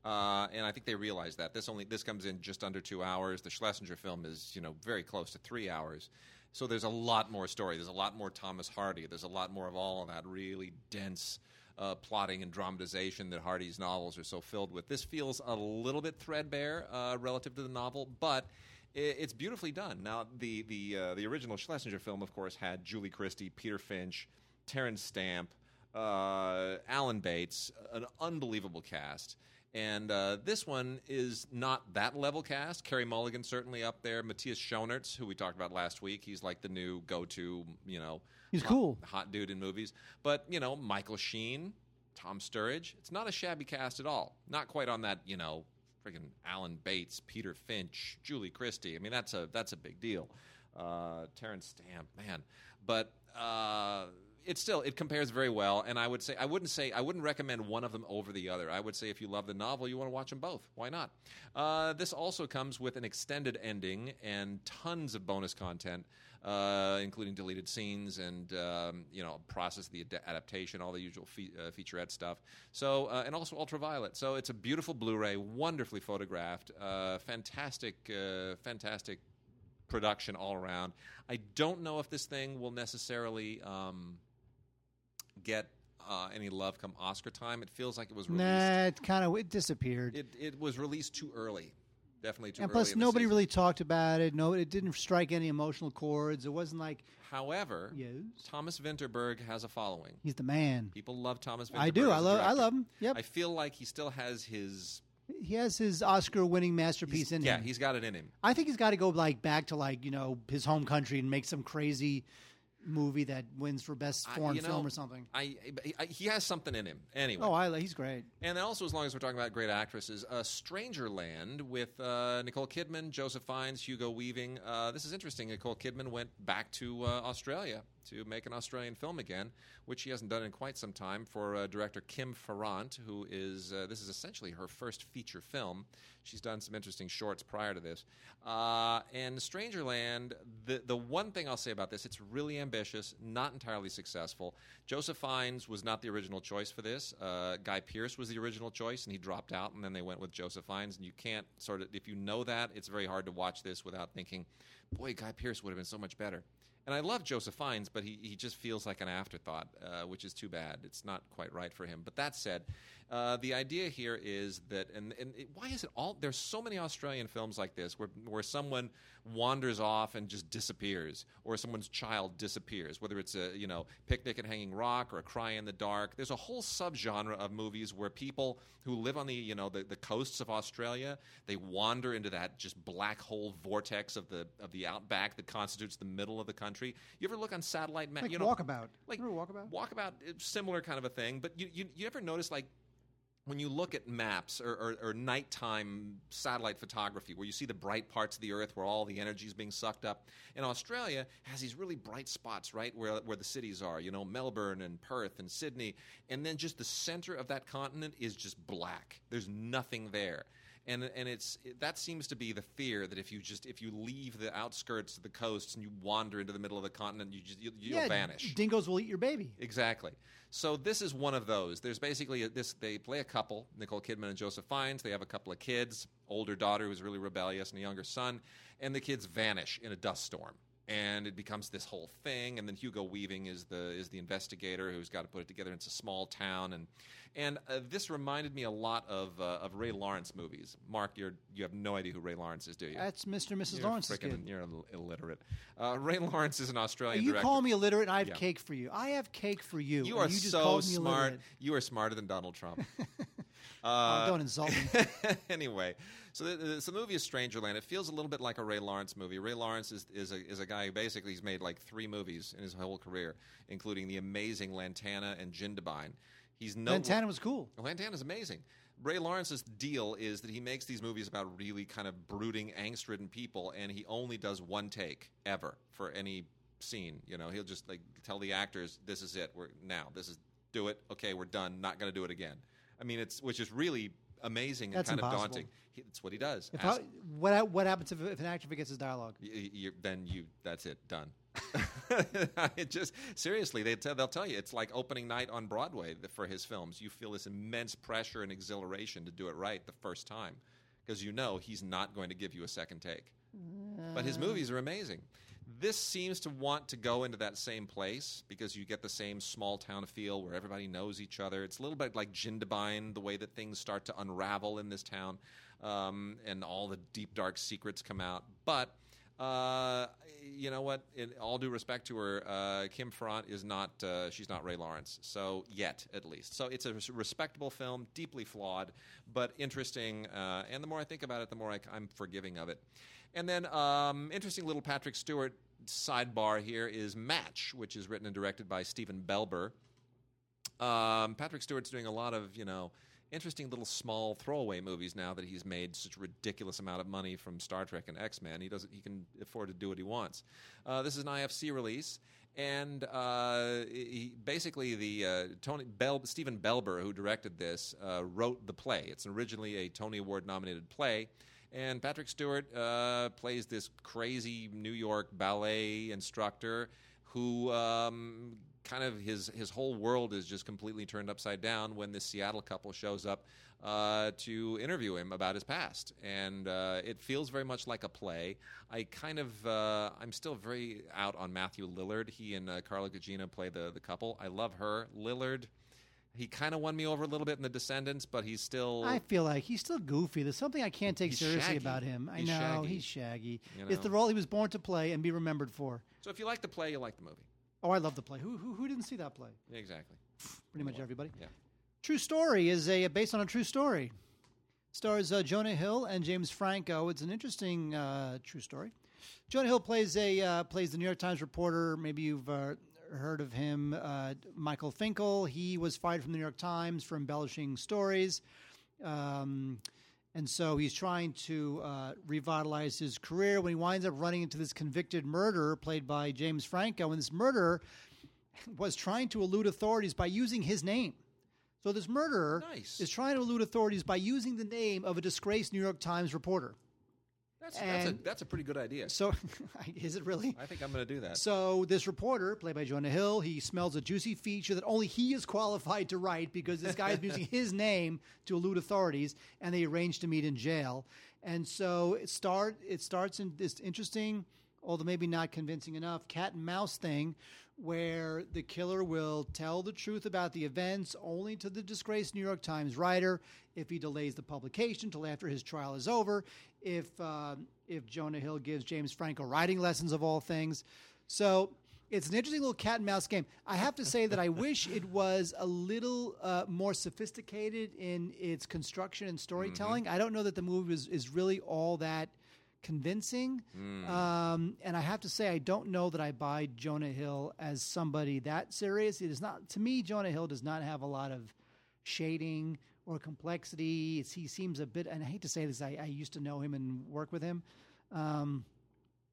Uh, and I think they realized that this only this comes in just under two hours. The Schlesinger film is you know very close to three hours, so there's a lot more story. There's a lot more Thomas Hardy. There's a lot more of all of that really dense uh, plotting and dramatization that Hardy's novels are so filled with. This feels a little bit threadbare uh, relative to the novel, but i- it's beautifully done. Now, the the uh, the original Schlesinger film, of course, had Julie Christie, Peter Finch, Terence Stamp, uh, Alan Bates, an unbelievable cast. And uh, this one is not that level cast. Carey Mulligan certainly up there. Matthias Schoenaerts, who we talked about last week, he's like the new go-to, you know, He's hot- cool. hot dude in movies. But you know, Michael Sheen, Tom Sturridge. It's not a shabby cast at all. Not quite on that, you know, friggin' Alan Bates, Peter Finch, Julie Christie. I mean, that's a that's a big deal. Uh, Terence Stamp, man. But uh, it still it compares very well. And I would say I wouldn't say I wouldn't recommend one of them over the other. I would say if you love the novel, you want to watch them both. Why not? Uh, this also comes with an extended ending and tons of bonus content uh, including deleted scenes and um, you know process of the ad- adaptation, all the usual fe- uh, featurette stuff. So uh, and also ultraviolet. So it's a beautiful Blu-ray, wonderfully photographed, uh, fantastic, uh, fantastic production all around. I don't know if this thing will necessarily um, get. Uh, any love come Oscar time? It feels like it was released. Nah, it kind of it disappeared. It it was released too early, definitely too early. and early. plus, nobody really talked about it. No, it didn't strike any emotional chords. It wasn't like, However, yes, Thomas Vinterberg has a following. he's the man. People love Thomas Vinterberg. I do. I love. I love him. Yep. I feel like he still has his. he has his Oscar-winning masterpiece in yeah, him. Yeah, he's got it in him. I think he's got to go like back to like you know his home country and make some crazy movie that wins for best I- foreign you know, film or something. I, I, he has something in him anyway. Oh, I he's great. And also, as long as we're talking about great actresses, uh, Strangerland with uh, Nicole Kidman, Joseph Fiennes, Hugo Weaving. Uh, this is interesting. Nicole Kidman went back to uh, Australia to make an Australian film again, which she hasn't done in quite some time. For uh, director Kim Farrant, who is uh, this is essentially her first feature film. She's done some interesting shorts prior to this. Uh, and Strangerland, the the one thing I'll say about this, it's really ambitious, not entirely successful. Joseph Fiennes was not the original choice for this. Uh, Guy Pearce was the original choice, and he dropped out, and then they went with Joseph Fiennes. And you can't sort of, if you know that, it's very hard to watch this without thinking, boy, Guy Pearce would have been so much better. And I love Joseph Fiennes, but he, he just feels like an afterthought, uh, which is too bad. It's not quite right for him. But that said, uh, the idea here is that, and, and it, why is it all? There's so many Australian films like this where, where someone wanders off and just disappears, or someone's child disappears, whether it's a you know Picnic at Hanging Rock or A Cry in the Dark. There's a whole subgenre of movies where people who live on the you know the, the coasts of Australia they wander into that just black hole vortex of the of the outback that constitutes the middle of the country. You ever look on satellite map? Like you know, Walkabout. like Walkabout? Walkabout, it's similar kind of a thing. But you you, you ever notice like when you look at maps or, or, or nighttime satellite photography, where you see the bright parts of the Earth where all the energy is being sucked up, and Australia has these really bright spots, right, where, where the cities are, you know, Melbourne and Perth and Sydney, and then just the center of that continent is just black. There's nothing there. And, and it's that seems to be the fear that if you just if you leave the outskirts of the coasts and you wander into the middle of the continent you just you, you'll yeah, vanish Dingoes will eat your baby. Exactly. So this is one of those. There's basically a, this. They play a couple, Nicole Kidman and Joseph Fiennes. They have a couple of kids, older daughter who's really rebellious, and a younger son, and the kids vanish in a dust storm. And it becomes this whole thing. And then Hugo Weaving is the is the investigator who's got to put it together. It's a small town, and and uh, this reminded me a lot of uh, of Ray Lawrence movies. Mark, you're you have no idea who Ray Lawrence is, do you? That's Mr. and Mrs. You're Lawrence's frickin' kid. You're Ill- illiterate. Uh, Ray Lawrence is an Australian You director. call me illiterate, and I have Yeah. cake for you. I have cake for you. you and are you just so called me smart. illiterate. You are smarter than Donald Trump. <laughs> Oh, Uh, don't insult me. <laughs> anyway, so the, the, movie is Strangerland. It feels a little bit like a Ray Lawrence movie. Ray Lawrence is, is, a, is a guy who basically he's made like three movies in his whole career, including the amazing Lantana and Jindabyne. He's no Lantana was cool. Lantana's amazing. Ray Lawrence's deal is that he makes these movies about really kind of brooding, angst-ridden people, and he only does one take ever for any scene. You know, he'll just like tell the actors, "This is it. We're now. This is do it. Okay, we're done. Not going to do it again." I mean, it's which is really amazing and kind impossible. of daunting. He, it's what he does. If Ask- I, what what happens if, if an actor forgets his dialogue? y- y- then you that's it done <laughs> it just seriously they tell, they'll tell you it's like opening night on broadway for his films you feel this immense pressure and exhilaration to do it right the first time because you know he's not going to give you a second take but his movies are amazing this seems to want to go into that same place because you get the same small town feel where everybody knows each other. It's a little bit like Jindabyne, the way that things start to unravel in this town, um, and all the deep dark secrets come out. But uh, you know what? In all due respect to her, uh, Kim Farrant is not. Uh, she's not Ray Lawrence. So yet, at least. So it's a res- respectable film, deeply flawed, but interesting. Uh, and the more I think about it, the more I, am forgiving of it. And then, um, interesting little Patrick Stewart sidebar here is Match, which is written and directed by Stephen Belber. Um, Patrick Stewart's doing a lot of, you know, interesting little small throwaway movies now that he's made such a ridiculous amount of money from Star Trek and X Men. He doesn't. He can afford to do what he wants. Uh, this is an IFC release, and uh, he, basically the uh, Tony Bel- Stephen Belber, who directed this, uh, wrote the play. It's originally a Tony Award nominated play. And Patrick Stewart uh, plays this crazy New York ballet instructor who um, kind of his his whole world is just completely turned upside down when this Seattle couple shows up uh, to interview him about his past, and uh, it feels very much like a play. I kind of uh, I'm still very out on Matthew Lillard. He and uh, Carla Gugino play the the couple. I love her. Lillard. He kind of won me over a little bit in The Descendants, but he's still. I feel like he's still goofy. There's something I can't take He's seriously shaggy. about him. I He's know shaggy. he's shaggy. You It's the know. role he was born to play and be remembered for. so if you like the play, you like the movie. Oh, I love the play. Who who, who didn't see that play? Yeah, exactly. Pretty much everybody. Yeah. True Story is a based on a true story. Stars uh, Jonah Hill and James Franco. It's an interesting uh, true story. Jonah Hill plays a uh, plays the New York Times reporter. Maybe you've uh, heard of him, uh, Michael Finkel. He was fired from the New York Times for embellishing stories. Um, and so he's trying to uh, revitalize his career when he winds up running into this convicted murderer played by James Franco. And this murderer <laughs> was trying to elude authorities by using his name. So this murderer Nice. is trying to elude authorities by using the name of a disgraced New York Times reporter. That's, that's, a, that's a pretty good idea. So <laughs> is it really? I think I'm going to do that. So this reporter, played by Jonah Hill, he smells a juicy feature that only he is qualified to write because this guy's <laughs> using his name to elude authorities, and they arrange to meet in jail. And so it start it starts in this interesting, although maybe not convincing enough, cat and mouse thing, where the killer will tell the truth about the events only to the disgraced New York Times writer if he delays the publication till after his trial is over. If um if Jonah Hill gives James Franco writing lessons of all things, so it's an interesting little cat and mouse game. I have to say that I wish it was a little uh, more sophisticated in its construction and storytelling. I don't know that the movie is, is really all that convincing. Um, and I have to say, I don't know that I buy Jonah Hill as somebody that serious. It is not to me. Jonah Hill does not have a lot of shading or complexity. It's, he seems a bit, and I hate to say this. I, I used to know him and work with him. Um,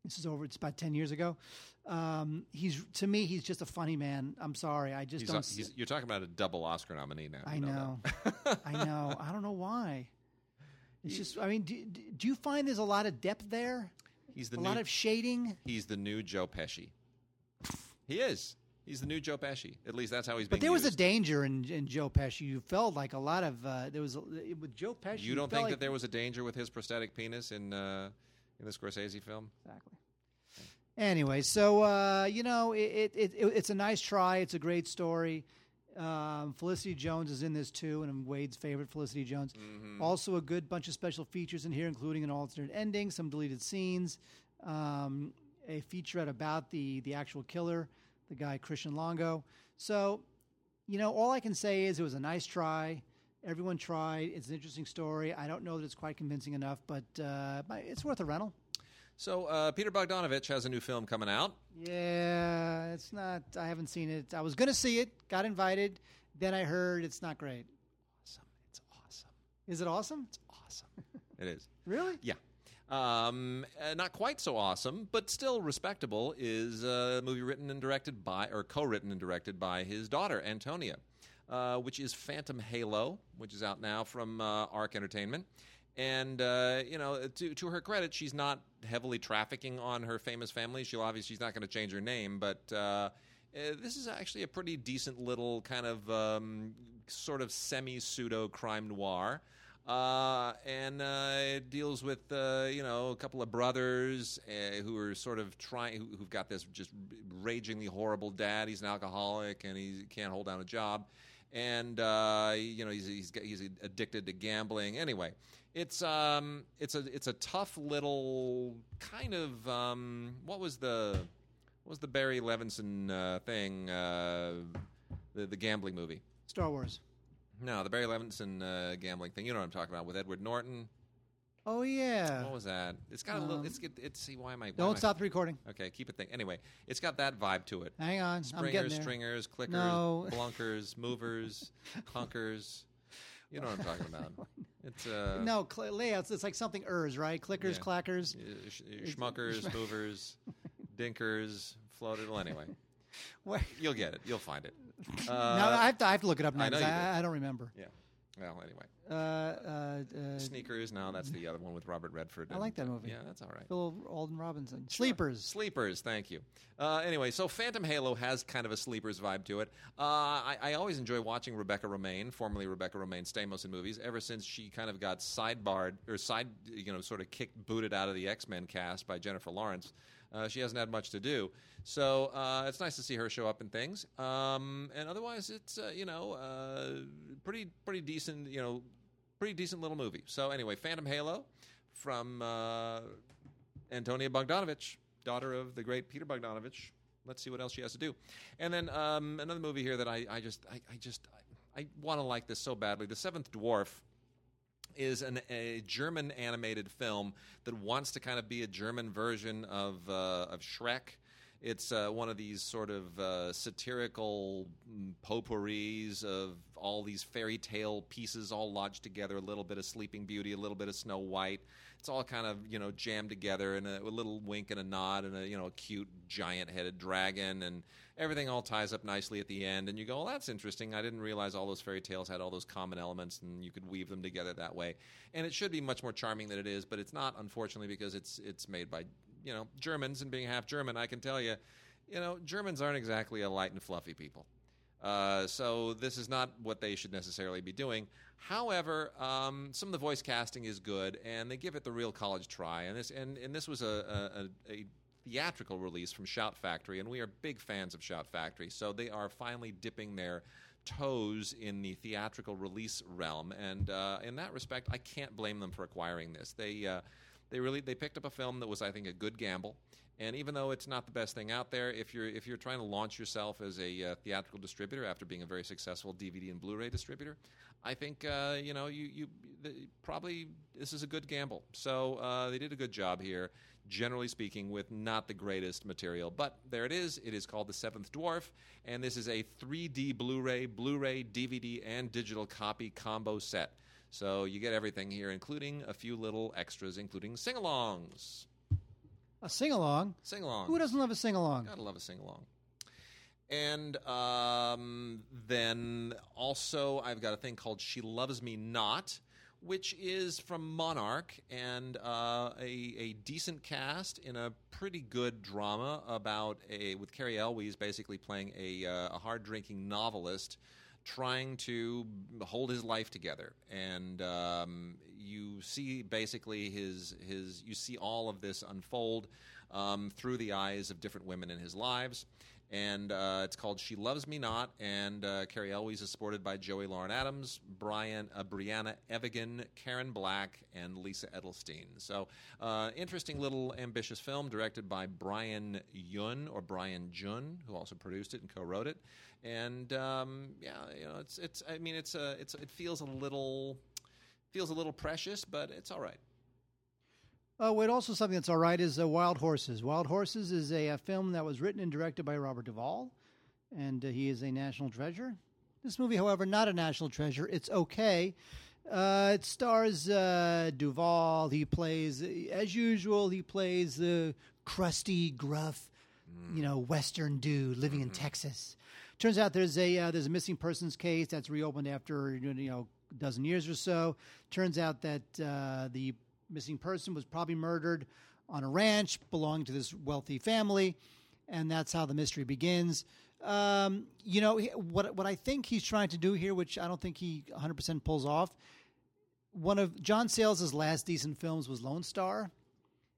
this is over. It's about ten years ago. Um, he's to me, he's just a funny man. I'm sorry, I just He's don't. a- you're talking about a double Oscar nominee now. I You know. <laughs> I know. I don't know why. It's just. I mean, do, do you find there's a lot of depth there? He's the a new, lot of shading. he's the new Joe Pesci. He is. He's the new Joe Pesci. At least that's how he's But being there was a danger in, in Joe Pesci. You felt like a lot of uh, there was a, with Joe Pesci. you don't felt think like, that there was a danger with his prosthetic penis in uh, in the Scorsese film? exactly. Anyway, so uh, you know, it, it, it it's a nice try. It's a great story. Um, Felicity Jones is in this too, and I'm Wade's favorite, Felicity Jones. Also, a good bunch of special features in here, including an alternate ending, some deleted scenes, um, a featurette about the the actual killer, the guy Christian Longo. So, you know, all I can say is it was a nice try. Everyone tried. It's an interesting story. I don't know that it's quite convincing enough, but uh, but it's worth a rental. So uh, Peter Bogdanovich has a new film coming out. Yeah, it's not. I haven't seen it. I was going to see it, got invited. Then I heard it's not great. Awesome! It's awesome. Is it awesome? It's awesome. <laughs> it is. Really? Yeah. Um, uh, not quite so awesome, but still respectable, is a movie written and directed by, or co written and directed by his daughter, Antonia, uh, which is Phantom Halo, which is out now from uh, Arc Entertainment. And, uh, you know, to, to her credit, she's not heavily trafficking on her famous family. She'll obviously, she's not going to change her name, but. Uh, uh, this is actually a pretty decent little kind of um, sort of semi pseudo crime noir. Uh, and uh, it deals with uh, you know a couple of brothers uh, who are sort of trying who, who've got this just ragingly horrible dad. He's an alcoholic and he can't hold down a job, and uh, you know he's he's, he's addicted to gambling. Anyway, it's um it's a it's a tough little kind of um what was the what was the Barry Levinson uh, thing uh, the the gambling movie. Star Wars. No, the Barry Levinson uh, gambling thing. You know what I'm talking about with Edward Norton. Oh yeah. What was that? It's got a little. Um, It's it's. it's see why am I? why am Don't I- stop the recording. Okay, keep it. Thing. Anyway, it's got that vibe to it. Hang on. I'm Springers, getting there. stringers, clickers, No. blunkers, movers, <laughs> hunkers. You know what I'm talking about. <laughs> It's uh, no cl- layouts. It's like something ers, right? Clickers, Yeah. clackers. uh, sh- schmuckers, <laughs> movers, dinkers, floated. Well, anyway, <laughs> you'll get it. You'll find it. Uh, I have, to, I have to look it up now I know 'cause you I. I don't remember. yeah. Well, anyway, Uh, uh, uh, sneakers. No, that's the other one with Robert Redford. I like that movie. Yeah, that's all right. Phil Alden Robinson. Sleepers. Sleepers, thank you. Uh, anyway, so Phantom Halo has kind of a sleepers vibe to it. Uh, I, I always enjoy watching Rebecca Romijn, formerly Rebecca Romijn Stamos in movies, ever since she kind of got sidebarred or side, you know, sort of kicked, booted out of the X Men cast by Jennifer Lawrence. Uh, she hasn't had much to do, so uh, it's nice to see her show up in things. Um, and otherwise, it's uh, you know uh, pretty pretty decent, you know, pretty decent little movie. So anyway, Phantom Halo from uh, Antonia Bogdanovich, daughter of the great Peter Bogdanovich. Let's see what else she has to do. And then um, another movie here that I, I just I, I just I, I want to like this so badly. The Seventh Dwarf is an, a German animated film that wants to kind of be a German version of uh, of Shrek. It's uh, one of these sort of uh, satirical mm, potpourris of all these fairy tale pieces all lodged together. A little bit of Sleeping Beauty, a little bit of Snow White. It's all kind of you know jammed together, and a, little wink and a nod, and a you know a cute giant headed dragon, and everything all ties up nicely at the end. And you go, "Well, that's interesting. I didn't realize all those fairy tales had all those common elements, and you could weave them together that way." And it should be much more charming than it is, but it's not, unfortunately, because it's it's made by you know Germans, and being half German, I can tell you, you know, Germans aren't exactly a light and fluffy people. Uh, so this is not what they should necessarily be doing. However, um, some of the voice casting is good, and they give it the real college try. And this and, and this was a, a, a theatrical release from Shout Factory, and we are big fans of Shout Factory. So they are finally dipping their toes in the theatrical release realm, and uh, in that respect, I can't blame them for acquiring this. They uh, they really they picked up a film that was, I think, a good gamble. And even though it's not the best thing out there, if you're if you're trying to launch yourself as a uh, theatrical distributor after being a very successful DVD and Blu-ray distributor, I think uh, you know you you the, probably this is a good gamble. So uh, they did a good job here, generally speaking, with not the greatest material. But there it is. It is called The Seventh Dwarf, and this is a 3D Blu-ray, Blu-ray, DVD, and digital copy combo set. So you get everything here, including a few little extras, including sing-alongs. A sing along. Sing along. Who doesn't love a sing along? Gotta love a sing along. And um, then also, I've got a thing called She Loves Me Not, which is from Monarch and uh, a, a decent cast in a pretty good drama about a with Cary Elwes basically playing a, uh, a hard drinking novelist trying to hold his life together. And um, you see basically his his you see all of this unfold um, through the eyes of different women in his lives. And uh, it's called "She Loves Me Not," and uh, Cary Elwes is supported by Joey Lauren Adams, Brian, uh, Brianna Evigan, Karen Black, and Lisa Edelstein. So, uh, interesting little ambitious film directed by Brian Yun or Brian Jun, who also produced it and co-wrote it. And um, yeah, you know, it's it's. I mean, it's a it's it feels a little feels a little precious, but it's all right. Oh, wait, also something that's all right is uh, Wild Horses. Wild Horses is a, a, film that was written and directed by Robert Duvall, and uh, he is a national treasure. This movie, however, not a national treasure. It's okay. Uh, it stars uh, Duvall. He plays, as usual, he plays the crusty, gruff, mm. you know, Western dude living mm-hmm. in Texas. Turns out there's a uh, there's a missing persons case that's reopened after you know a dozen years or so. Turns out that the missing person was probably murdered on a ranch belonging to this wealthy family, and that's how the mystery begins. Um, you know what? What I think he's trying to do here, which I don't think he 100 percent pulls off. One of John Sayles' last decent films was Lone Star,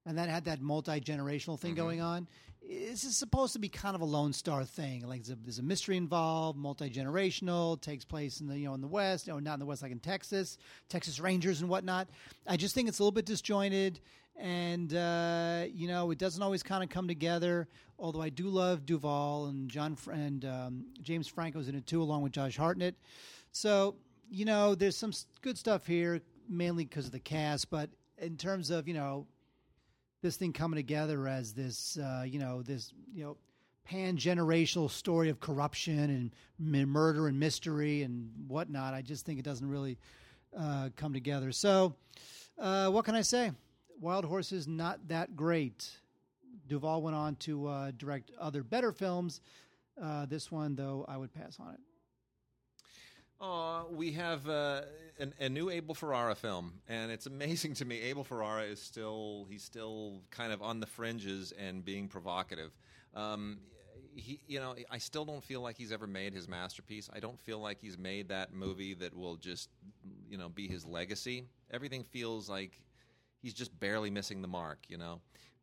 and that had that multi generational thing mm-hmm. going on. This is supposed to be kind of a Lone Star thing. Like there's a, there's a mystery involved, multi generational, takes place in the you know in the West, you know, not in the West like in Texas, Texas Rangers and whatnot. I just think it's a little bit disjointed, and uh, you know it doesn't always kind of come together. Although I do love Duvall and John and um, James Franco's in it too, along with Josh Hartnett. So you know there's some good stuff here, mainly because of the cast, but in terms of you know this thing coming together as this, uh, you know, this, you know, pan generational story of corruption and murder and mystery and whatnot. I just think it doesn't really uh, come together. So, uh, what can I say? Wild Horses not that great. Duvall went on to uh, direct other better films. Uh, this one, though, I would pass on it. Uh, we have uh, an, a new Abel Ferrara film, and it's amazing to me. Abel Ferrara is still he's still kind of on the fringes and being provocative. Um, he, you know, I still don't feel like he's ever made his masterpiece. I don't feel like he's made that movie that will just, you know, be his legacy. Everything feels like he's just barely missing the mark. You know,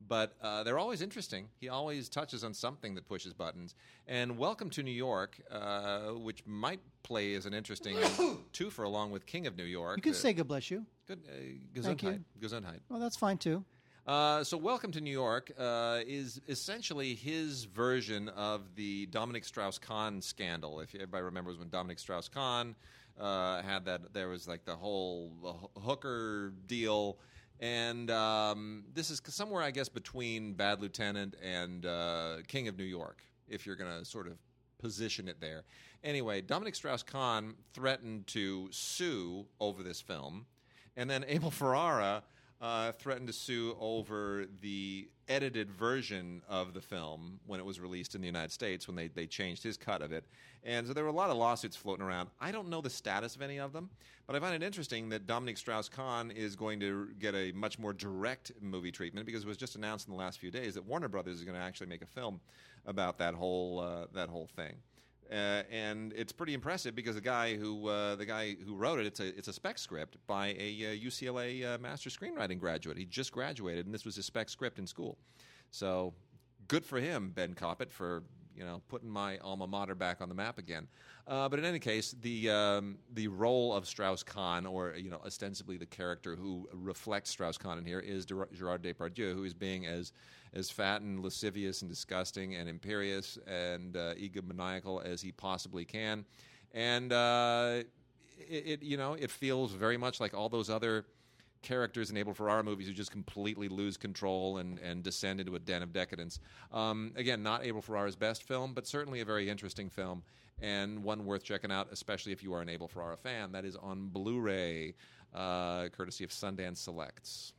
but uh, they're always interesting. He always touches on something that pushes buttons. And Welcome to New York, uh, which might play as an interesting <coughs> twofer along with King of New York. You can uh, say God bless you. Good. Uh, Gesundheit. Gesundheit. Well, that's fine too. Uh, so, Welcome to New York uh, is essentially his version of the Dominique Strauss Kahn scandal. If everybody remembers when Dominique Strauss Kahn uh, had that, there was like the whole hooker deal and um, this is somewhere, I guess, between Bad Lieutenant and uh, King of New York, if you're going to sort of position it there. Anyway, Dominique Strauss Kahn threatened to sue over this film, and then Abel Ferrara uh, threatened to sue over the edited version of the film when it was released in the United States when they, they changed his cut of it. And so there were a lot of lawsuits floating around. I don't know the status of any of them, but I find it interesting that Dominique Strauss Kahn is going to get a much more direct movie treatment because it was just announced in the last few days that Warner Brothers is going to actually make a film about that whole, uh, that whole thing. Uh, and it's pretty impressive because the guy who uh, the guy who wrote it it's a it's a spec script by a uh, UCLA uh, master screenwriting graduate. He just graduated, and this was his spec script in school. So good for him, Ben Coppett, for you know putting my alma mater back on the map again. Uh, but in any case, the um, the role of Strauss Kahn, or you know, ostensibly the character who reflects Strauss Kahn in here, is Gerard Depardieu, who is being as as fat and lascivious and disgusting and imperious and uh, egomaniacal as he possibly can, and uh, it, it, you know it feels very much like all those other characters in Abel Ferrara movies who just completely lose control and, and descend into a den of decadence. Um, again, not Abel Ferrara's best film, but certainly a very interesting film and one worth checking out, especially if you are an Abel Ferrara fan. That is on Blu-ray, uh, courtesy of Sundance Selects.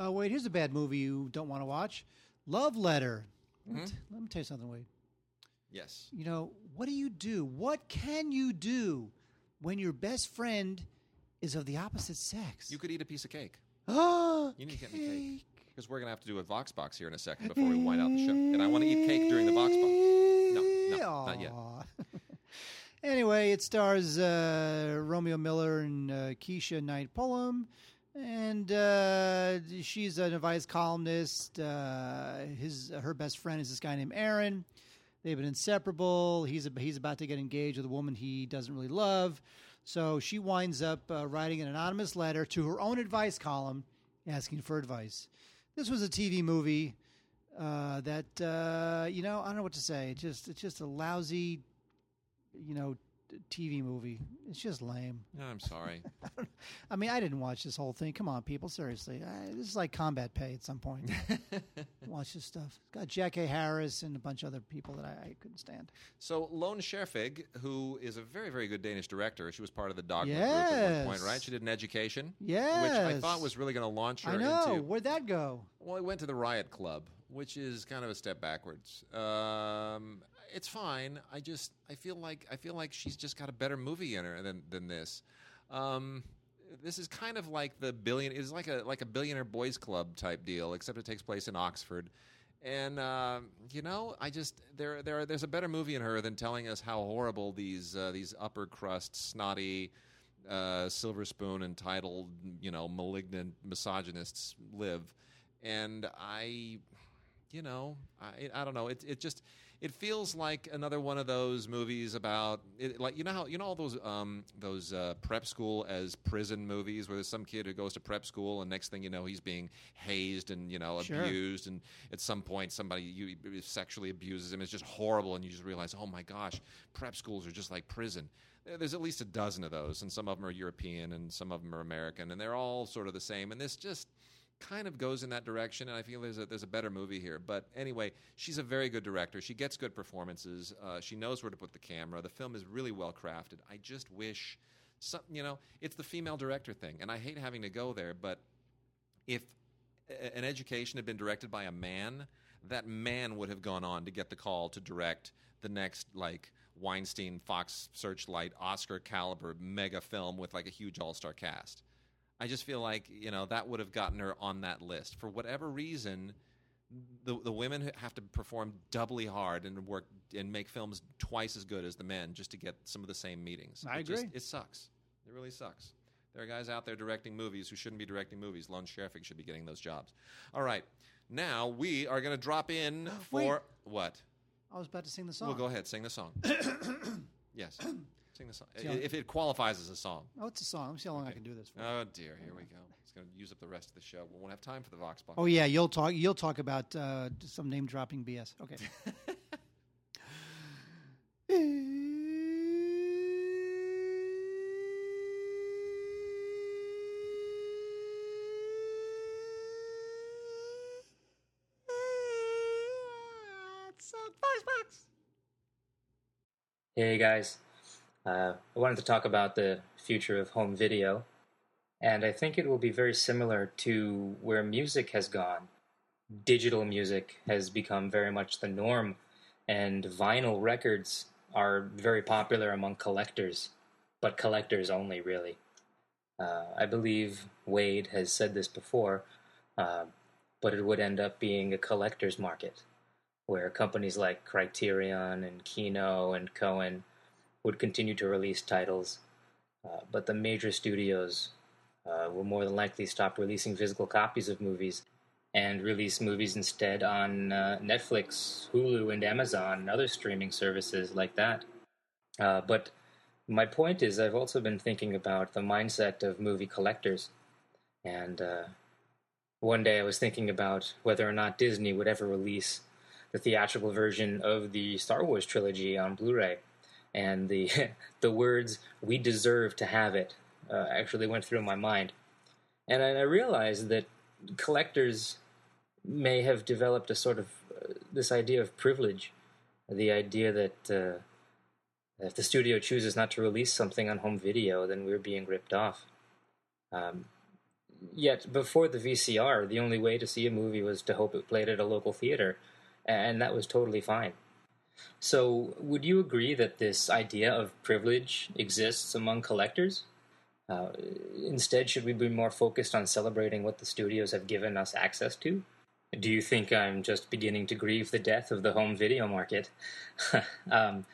Uh, wait, here's a bad movie you don't want to watch. Love Letter. Mm-hmm. Let me tell you something, Wade. Yes. You know, what do you do? What can you do when your best friend is of the opposite sex? You could eat a piece of cake. <gasps> Oh, you need to get me cake. Because we're going to have to do a Vox box here in a second before we wind out the show. And I want to eat cake during the Vox box. No, no, not yet. <laughs> anyway, it stars uh, Romeo Miller and uh, Keshia Knight Pulliam. and uh, she's an advice columnist. Uh, his her best friend is this guy named Aaron. They've been inseparable. He's he's about to get engaged with a woman he doesn't really love. So she winds up uh, writing an anonymous letter to her own advice column, asking for advice. This was a TV movie uh, that uh, you know I don't know what to say. It just it's just a lousy, you know, TV movie. It's just lame. No, I'm sorry. <laughs> I mean, I didn't watch this whole thing. Come on, people, seriously. I, this is like combat pay at some point. <laughs> watch this stuff. It's got Jack A. Harris and a bunch of other people that I, I couldn't stand. So Lone Scherfig, who is a very, very good Danish director, she was part of the Dogma group at one point, right? She did an education, which I thought was really going to launch her I know. into. Where'd that go? Well, I went to the Riot Club, which is kind of a step backwards. Um, it's fine. I just I feel like I feel like she's just got a better movie in her than than this. Um, this is kind of like the billion. It's like a like a billionaire boys club type deal, except it takes place in Oxford. And uh, you know, I just there there there's a better movie in her than telling us how horrible these uh, these upper crust snotty uh, silver spoon entitled you know malignant misogynists live. And I, you know, I I don't know. It it just it feels like another one of those movies about it, like you know how you know all those um those uh, prep school as prison movies where there's some kid who goes to prep school and next thing you know he's being hazed and you know Sure. abused and at some point somebody you sexually abuses him it's just horrible and you just realize oh my gosh prep schools are just like prison there's at least a dozen of those and some of them are European and some of them are American and they're all sort of the same and this just kind of goes in that direction, and I feel there's a, there's a better movie here. But anyway, she's a very good director. She gets good performances. Uh, she knows where to put the camera. The film is really well crafted. I just wish, some, you know, it's the female director thing, and I hate having to go there. But if an education had been directed by a man, that man would have gone on to get the call to direct the next like Weinstein, Fox Searchlight, Oscar caliber mega film with like a huge all star cast. I just feel like you know that would have gotten her on that list for whatever reason. The the women have to perform doubly hard and work and make films twice as good as the men just to get some of the same meetings. I It just- agree. it sucks. It really sucks. There are guys out there directing movies who shouldn't be directing movies. Lone Scherfig should be getting those jobs. All right, now we are going to drop in <gasps> Wait. for what? I was about to sing the song. Well, go ahead, sing the song. <coughs> yes, sing the song. See, If it qualifies as a song. Oh, it's a song. Let me see how long I can do this for. Oh dear, here we go. It's going to use up the rest of the show. We won't have time for the Vox Box. Oh yeah, you'll talk. You'll talk about uh, some name dropping BS. Okay. <laughs> Hey guys, uh, I wanted to talk about the future of home video, and I think it will be very similar to where music has gone. Digital music has become very much the norm, and vinyl records are very popular among collectors, but collectors only, really. Uh, I believe Wade has said this before, uh, but it would end up being a collector's market where companies like Criterion and Kino and Cohen would continue to release titles, uh, but the major studios uh, will more than likely stop releasing physical copies of movies and release movies instead on uh, Netflix, Hulu, and Amazon and other streaming services like that. Uh, but my point is, I've also been thinking about the mindset of movie collectors, and uh, one day I was thinking about whether or not Disney would ever release the theatrical version of the Star Wars trilogy on Blu-ray, and the <laughs> the words "We deserve to have it" uh, actually went through my mind, and I I realized that collectors may have developed a sort of uh, this idea of privilege, the idea that uh, if the studio chooses not to release something on home video, then we're being ripped off. Um, yet before the VCR, the only way to see a movie was to hope it played at a local theater, and that was totally fine. So, would you agree that this idea of privilege exists among collectors? Uh, instead, should we be more focused on celebrating what the studios have given us access to? Do you think I'm just beginning to grieve the death of the home video market? <laughs> um,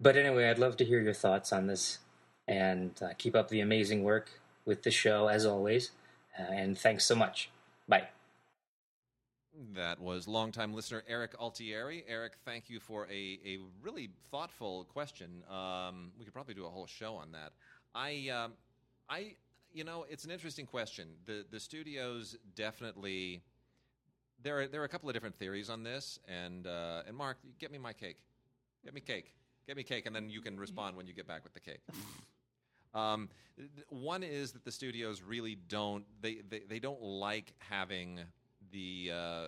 but anyway, I'd love to hear your thoughts on this, and uh, keep up the amazing work with the show as always. Uh, and thanks so much. Bye. That was longtime listener Eric Altieri. Eric, thank you for a, a really thoughtful question. Um, we could probably do a whole show on that. I, um, I, you know, it's an interesting question. The the studios definitely there are there are a couple of different theories on this, and uh, and Mark, get me my cake, get me cake, get me cake, and then you can respond when you get back with the cake. <laughs> Um, one is that the studios really don't they, they, they don't like having the uh,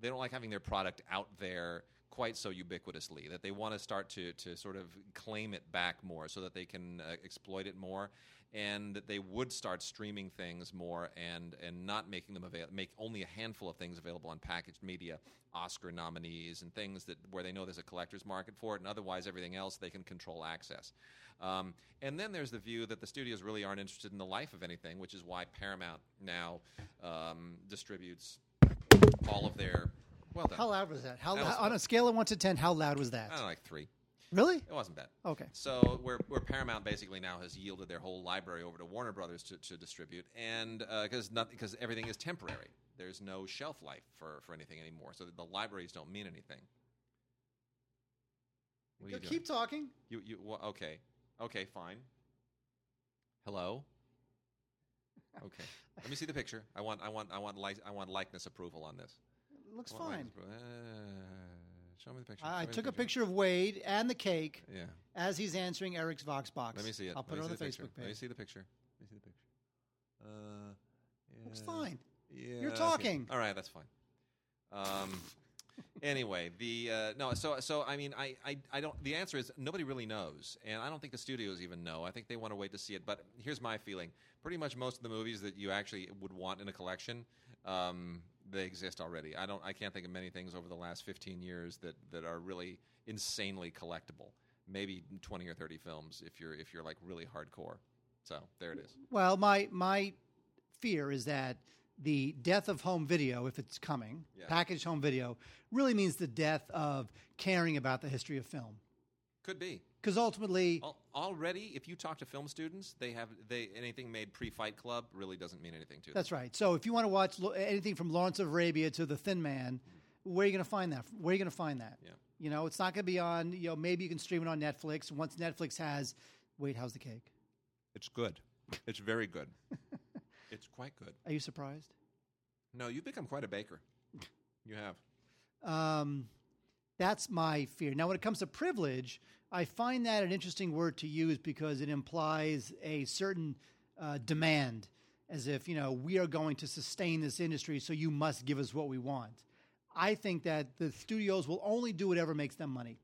they don't like having their product out there quite so ubiquitously that they want to start to to sort of claim it back more so that they can uh, exploit it more and that they would start streaming things more and and not making them avail- make only a handful of things available on packaged media Oscar nominees and things that where they know there's a collector's market for it and otherwise everything else they can control access um, and then there's the view that the studios really aren't interested in the life of anything which is why Paramount now um, distributes all of their well done How loud was that? How That was on a scale of one to ten, how loud was that? I don't know, like three Really? it wasn't bad Okay. so where, where Paramount basically now has yielded their whole library over to Warner Brothers to, to distribute, and because uh, because everything is temporary, there's no shelf life for, for anything anymore, so the libraries don't mean anything. What are you doing? Keep talking. You you well, okay okay fine. Hello. Okay, let me see the picture. I want I want I want li- I want likeness approval on this. It looks fine. uh, show me the picture. I Show me the took a picture of Wade and the cake Yeah. as he's answering Eric's Vox box. Let me see it. I'll put Let it me on the see picture. Facebook Let me page. see the picture. Let me see the picture. Uh, Looks fine. Yeah, You're okay. talking. All right, that's fine. Um, <laughs> anyway, the uh, no, so so I mean, I, I I don't. The answer is nobody really knows, and I don't think the studios even know. I think they want to wait to see it. But here's my feeling: pretty much most of the movies that you actually would want in a collection, um, they exist already. I don't. I can't think of many things over the last 15 years that that are really insanely collectible. Maybe 20 or 30 films if you're if you're like really hardcore. So there it is. Well, my my fear is that the death of home video, if it's coming, Yeah. packaged home video, really means the death of caring about the history of film. Could be. Because ultimately, Al- Already, if you talk to film students, they have they anything made pre-Fight Club really doesn't mean anything to them. that's right. So if you want to watch lo- anything from Lawrence of Arabia to The Thin Man, where are you going to find that? Where are you going to find that? Yeah. You know, it's not going to be on. You know, maybe you can stream it on Netflix. Once Netflix has, wait, how's the cake? It's good. It's very good. <laughs> it's quite good. Are you surprised? No, you've become quite a baker. You have. Um, that's my fear. Now, when it comes to privilege, I find that an interesting word to use because it implies a certain uh, demand, as if, you know, we are going to sustain this industry, so you must give us what we want. I think that the studios will only do whatever makes them money.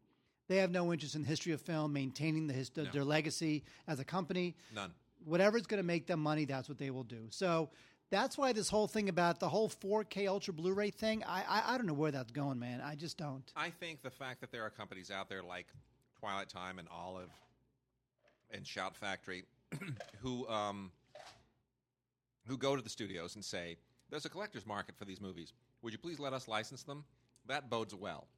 They have no interest in the history of film, maintaining the his- their legacy as a company None. whatever's going to make them money, that's what they will do. So that's why this whole thing about the whole 4K Ultra Blu-ray thing, I, I I don't know where that's going, man. I just don't. I think the fact that there are companies out there like Twilight Time and Olive and Shout Factory <clears throat> who um, who go to the studios and say, "There's a collector's market for these movies. Would you please let us license them?" That bodes well.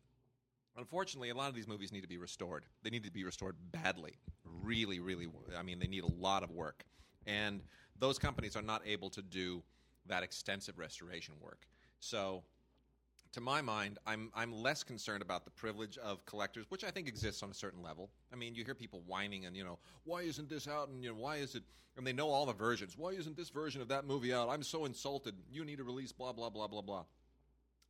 Unfortunately, a lot of these movies need to be restored. They need to be restored badly. Really, really. I mean, they need a lot of work. And those companies are not able to do that extensive restoration work. So, to my mind, I'm I'm less concerned about the privilege of collectors, which I think exists on a certain level. I mean, you hear people whining and you know, why isn't this out? And you know, why is it? And they know all the versions. Why isn't this version of that movie out? I'm so insulted. You need to release blah blah blah blah blah.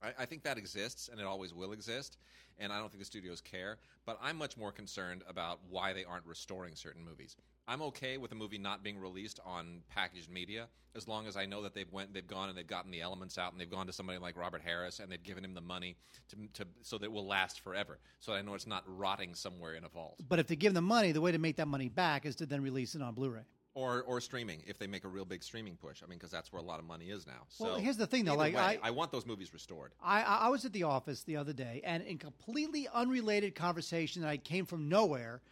I, I think that exists and it always will exist, and I don't think the studios care. But I'm much more concerned about why they aren't restoring certain movies. I'm okay with a movie not being released on packaged media as long as I know that they've went, they've gone and they've gotten the elements out, and they've gone to somebody like Robert Harris and they've given him the money to, to so that it will last forever. So I know it's not rotting somewhere in a vault But if they give them money, the way to make that money back is to then release it on Blu-ray. Or or streaming if they make a real big streaming push. I mean, because that's where a lot of money is now. So Well, here's the thing, though, like, way, I- I want those movies restored. I, I was at the office the other day, and in completely unrelated conversation that I came from nowhere,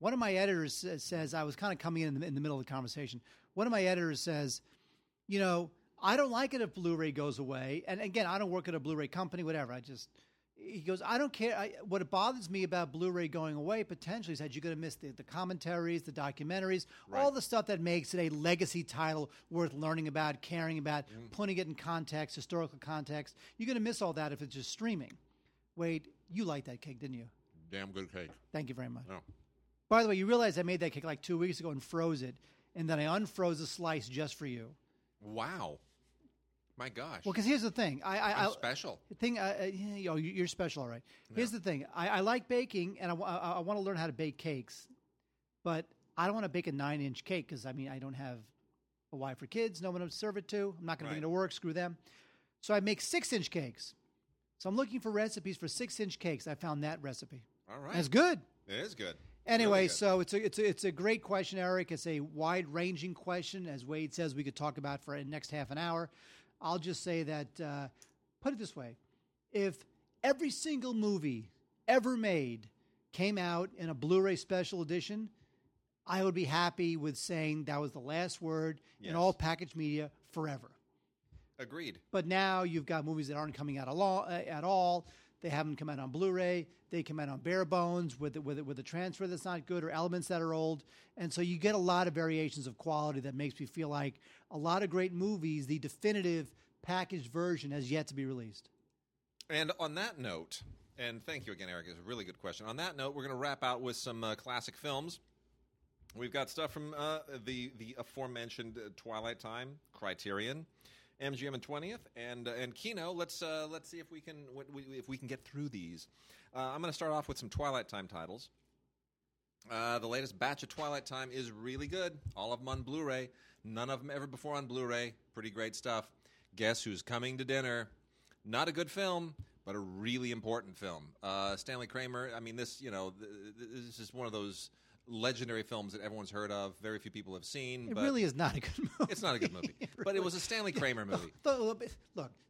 one of my editors says I was kind of coming in in the, in the middle of the conversation. One of my editors says, "You know, I don't like it if Blu-ray goes away." And again, I don't work at a Blu-ray company, whatever. I just he goes, I don't care. I, what bothers me about Blu-ray going away potentially is that you're going to miss the, the commentaries, the documentaries, all the stuff that makes it a legacy title worth learning about, caring about, Mm. putting it in context, historical context. You're going to miss all that if it's just streaming. Wade, you liked that cake, didn't you? Damn good cake. Thank you very much. Oh. By the way, you realize I made that cake like two weeks ago and froze it, and then I unfroze a slice just for you. Wow. My gosh. Well, because here's the thing, I, I, I'm I special. thing, uh, uh, you know, you- you're special, all right. Here's the thing: I, I like baking, and I, I want to learn how to bake cakes, but I don't want to bake a nine-inch cake because I mean I don't have a wife or kids, no one to serve it to. I'm not going to bring it to work. Screw them. So I make six-inch cakes. So I'm looking for recipes for six-inch cakes. I found that recipe. All right. that's good. It is good. Anyway, Really good. so it's a, it's a it's a great question, Eric. It's a wide ranging question, as Wade says. We could talk about for the next half an hour. I'll just say that uh, put it this way: if every single movie ever made came out in a Blu-ray special edition, I would be happy with saying that was the last word Yes. in all packaged media forever. Agreed. But now you've got movies that aren't coming out uh, at all. They haven't come out on Blu-ray. They come out on bare bones with with with a transfer that's not good or elements that are old, and so you get a lot of variations of quality that makes me feel like a lot of great movies. The definitive packaged version has yet to be released. And on that note, and thank you again, Eric. It's a really good question. On that note, we're going to wrap out with some uh, classic films. We've got stuff from uh, the the aforementioned uh, Twilight Time, Criterion, MGM and Twentieth, and uh, and Kino. Let's uh, let's see if we can what we, if we can get through these. Uh, I'm going to start off with some Twilight Time titles. Uh, the latest batch of Twilight Time is really good. All of them on Blu-ray. None of them ever before on Blu-ray. Pretty great stuff. Guess who's coming to dinner? Not a good film, but a really important film. Uh, Stanley Kramer. I mean, this you know, th- th- this is one of those legendary films that everyone's heard of. Very few people have seen. It but really is not a good movie. <laughs> It's not a good movie, but it was a Stanley Kramer movie. The- look,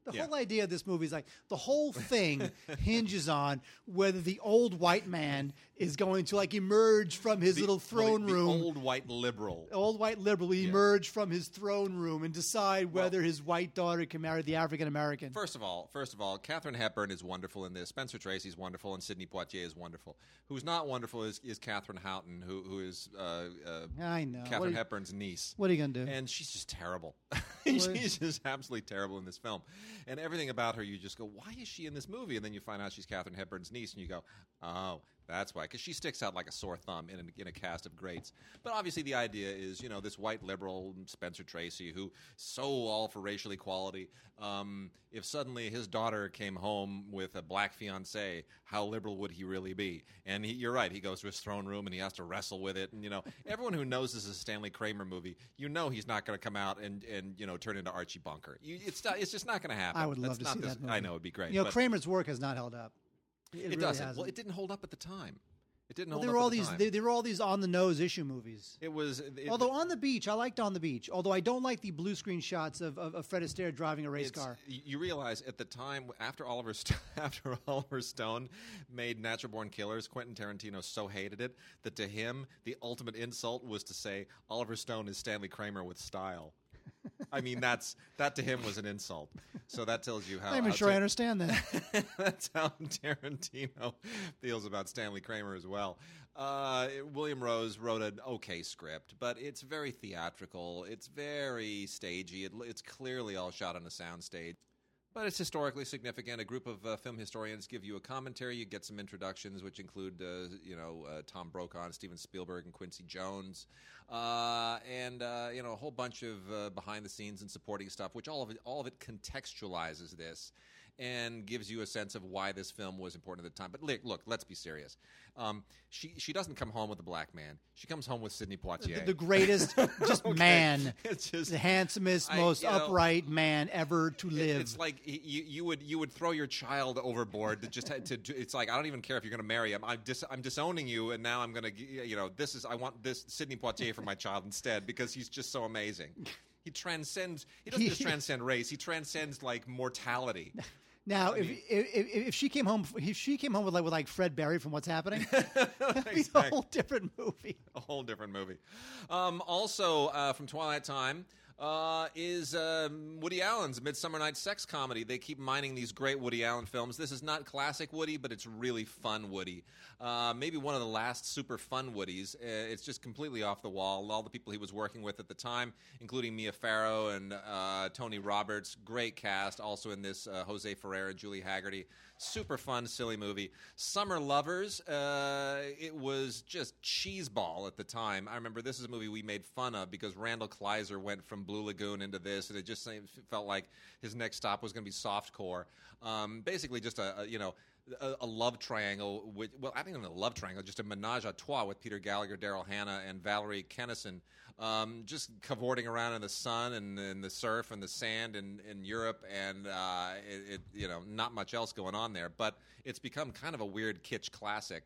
the Yeah. whole idea of this movie is like the whole thing <laughs> hinges on whether the old white man is going to like emerge from his The- little well, the- throne the room. old white liberal. old white liberal emerge from his throne room and decide whether his white daughter can marry the African American. First of all, first of all, Katharine Hepburn is wonderful in this. Spencer Tracy's wonderful, and Sidney Poitier is wonderful. Who's not wonderful is, is Katharine Houghton, who who is uh, uh, I know. Catherine are- Hepburn's niece. What are you gonna do? And she's just terrible. <laughs> she's just absolutely terrible in this film. And everything about her, you just go, why is she in this movie? And then you find out she's Katharine Hepburn's niece, and you go, oh, that's why. Because she sticks out like a sore thumb in a, in a cast of greats. But obviously, the idea is, you know, this white liberal, Spencer Tracy, who so all for racial equality. Um, if suddenly his daughter came home with a black fiance, how liberal would he really be? And he, you're right. He goes to his throne room and he has to wrestle with it. And you know, everyone who knows this is a Stanley Kramer movie, you know he's not going to come out and, and you know turn into Archie Bunker. You, it's not, it's just not going to happen. I would love That's to not see this- that movie. I know it'd be great. you know, Kramer's work has not held up. It, it really doesn't. hasn't. Well, it didn't hold up at the time. It didn't Well, hold there up were all the these. there were all these on the nose issue movies. it was. It, Although on the beach, I liked on the beach. Although I don't like the blue screen shots of, of, of Fred Astaire driving a race car. You realize at the time after Oliver St- <laughs> after Oliver Stone made Natural Born Killers, Quentin Tarantino so hated it that to him the ultimate insult was to say Oliver Stone is Stanley Kramer with style. <laughs> I mean that's that to him was an insult. So that tells you how. I'm not even sure I understand that. <laughs> That's how Tarantino feels about Stanley Kramer as well. Uh, William Rose wrote an okay script, but it's very theatrical. It's very stagey. It, it's clearly all shot on a soundstage. But it's historically significant. A group of uh, film historians give you a commentary. You get some introductions, which include, uh, you know, uh, Tom Brokaw, and Steven Spielberg, and Quincy Jones, uh, and uh, you know, a whole bunch of uh, behind-the-scenes and supporting stuff. Which all of it, all of it contextualizes this and gives you a sense of why this film was important at the time. But look, look let's be serious. Um, she she doesn't come home with a black man. She comes home with Sidney Poitier. the, the greatest, <laughs> just Okay. man, <laughs> It's just the handsomest, I- most you know, upright man ever to live. It's like you, you would you would throw your child overboard to just to, to it's like I don't even care if you're going to marry him. I'm dis, I'm disowning you, and now I'm going to you know this is I want this Sidney Poitier for my child instead because he's just so amazing. He transcends. He doesn't just transcend race. He transcends like mortality. <laughs> Now, if, if, if if she came home, if she came home with like with like Fred Berry from What's Happening, <laughs> that'd be a whole different movie. a whole different movie. Um, also, uh, from Twilight Time, uh, is um, Woody Allen's Midsummer Night's Sex comedy. They keep mining these great Woody Allen films. This is not classic Woody, but it's really fun Woody. Uh, maybe one of the last super fun Woodies. Uh, it's just completely off the wall. All the people he was working with at the time, including Mia Farrow and uh, Tony Roberts, great cast. Also in this, uh, Jose Ferrer Julie Hagerty. Super fun, silly movie. Summer Lovers. Uh, it was just cheeseball at the time. I remember this is a movie we made fun of because Randall Kleiser went from Blue Lagoon into this, and it just felt like his next stop was going to be softcore. Um, basically, just a, a you know a, a love triangle. With, well, I think even a love triangle, just a menage a trois with Peter Gallagher, Daryl Hannah, and Valerie Quennessen, um, just cavorting around in the sun and, and the surf and the sand in, in Europe, and uh, it, it, you know not much else going on there. But it's become kind of a weird kitsch classic.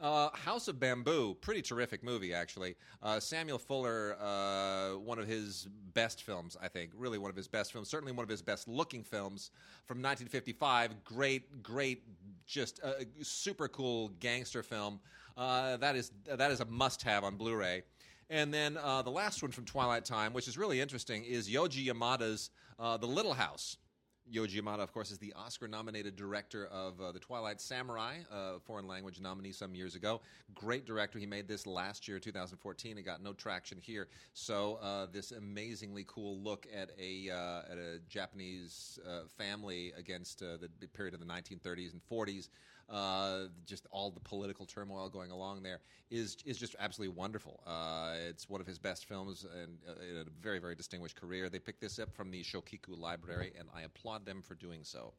Uh, House of Bamboo, pretty terrific movie, actually. Uh, Samuel Fuller, uh, one of his best films, I think. Really one of his best films. Certainly one of his best looking films from 1955. Great, great, just super cool gangster film. Uh, that is that is a must have on Blu ray. And then uh, the last one from Twilight Time, which is really interesting, is Yoji Yamada's uh, The Little House. Yoji Yamada, of course, is the Oscar-nominated director of uh, The Twilight Samurai, a foreign language nominee some years ago. Great director. He made this last year, 2014. It got no traction here. So uh, this amazingly cool look at a uh, at a Japanese uh, family against uh, the period of the 1930s and 40s. Uh, just all the political turmoil going along there is is just absolutely wonderful. Uh, it's one of his best films and uh, in a very very distinguished career. They picked this up from the Shochiku Library, and I applaud them for doing so.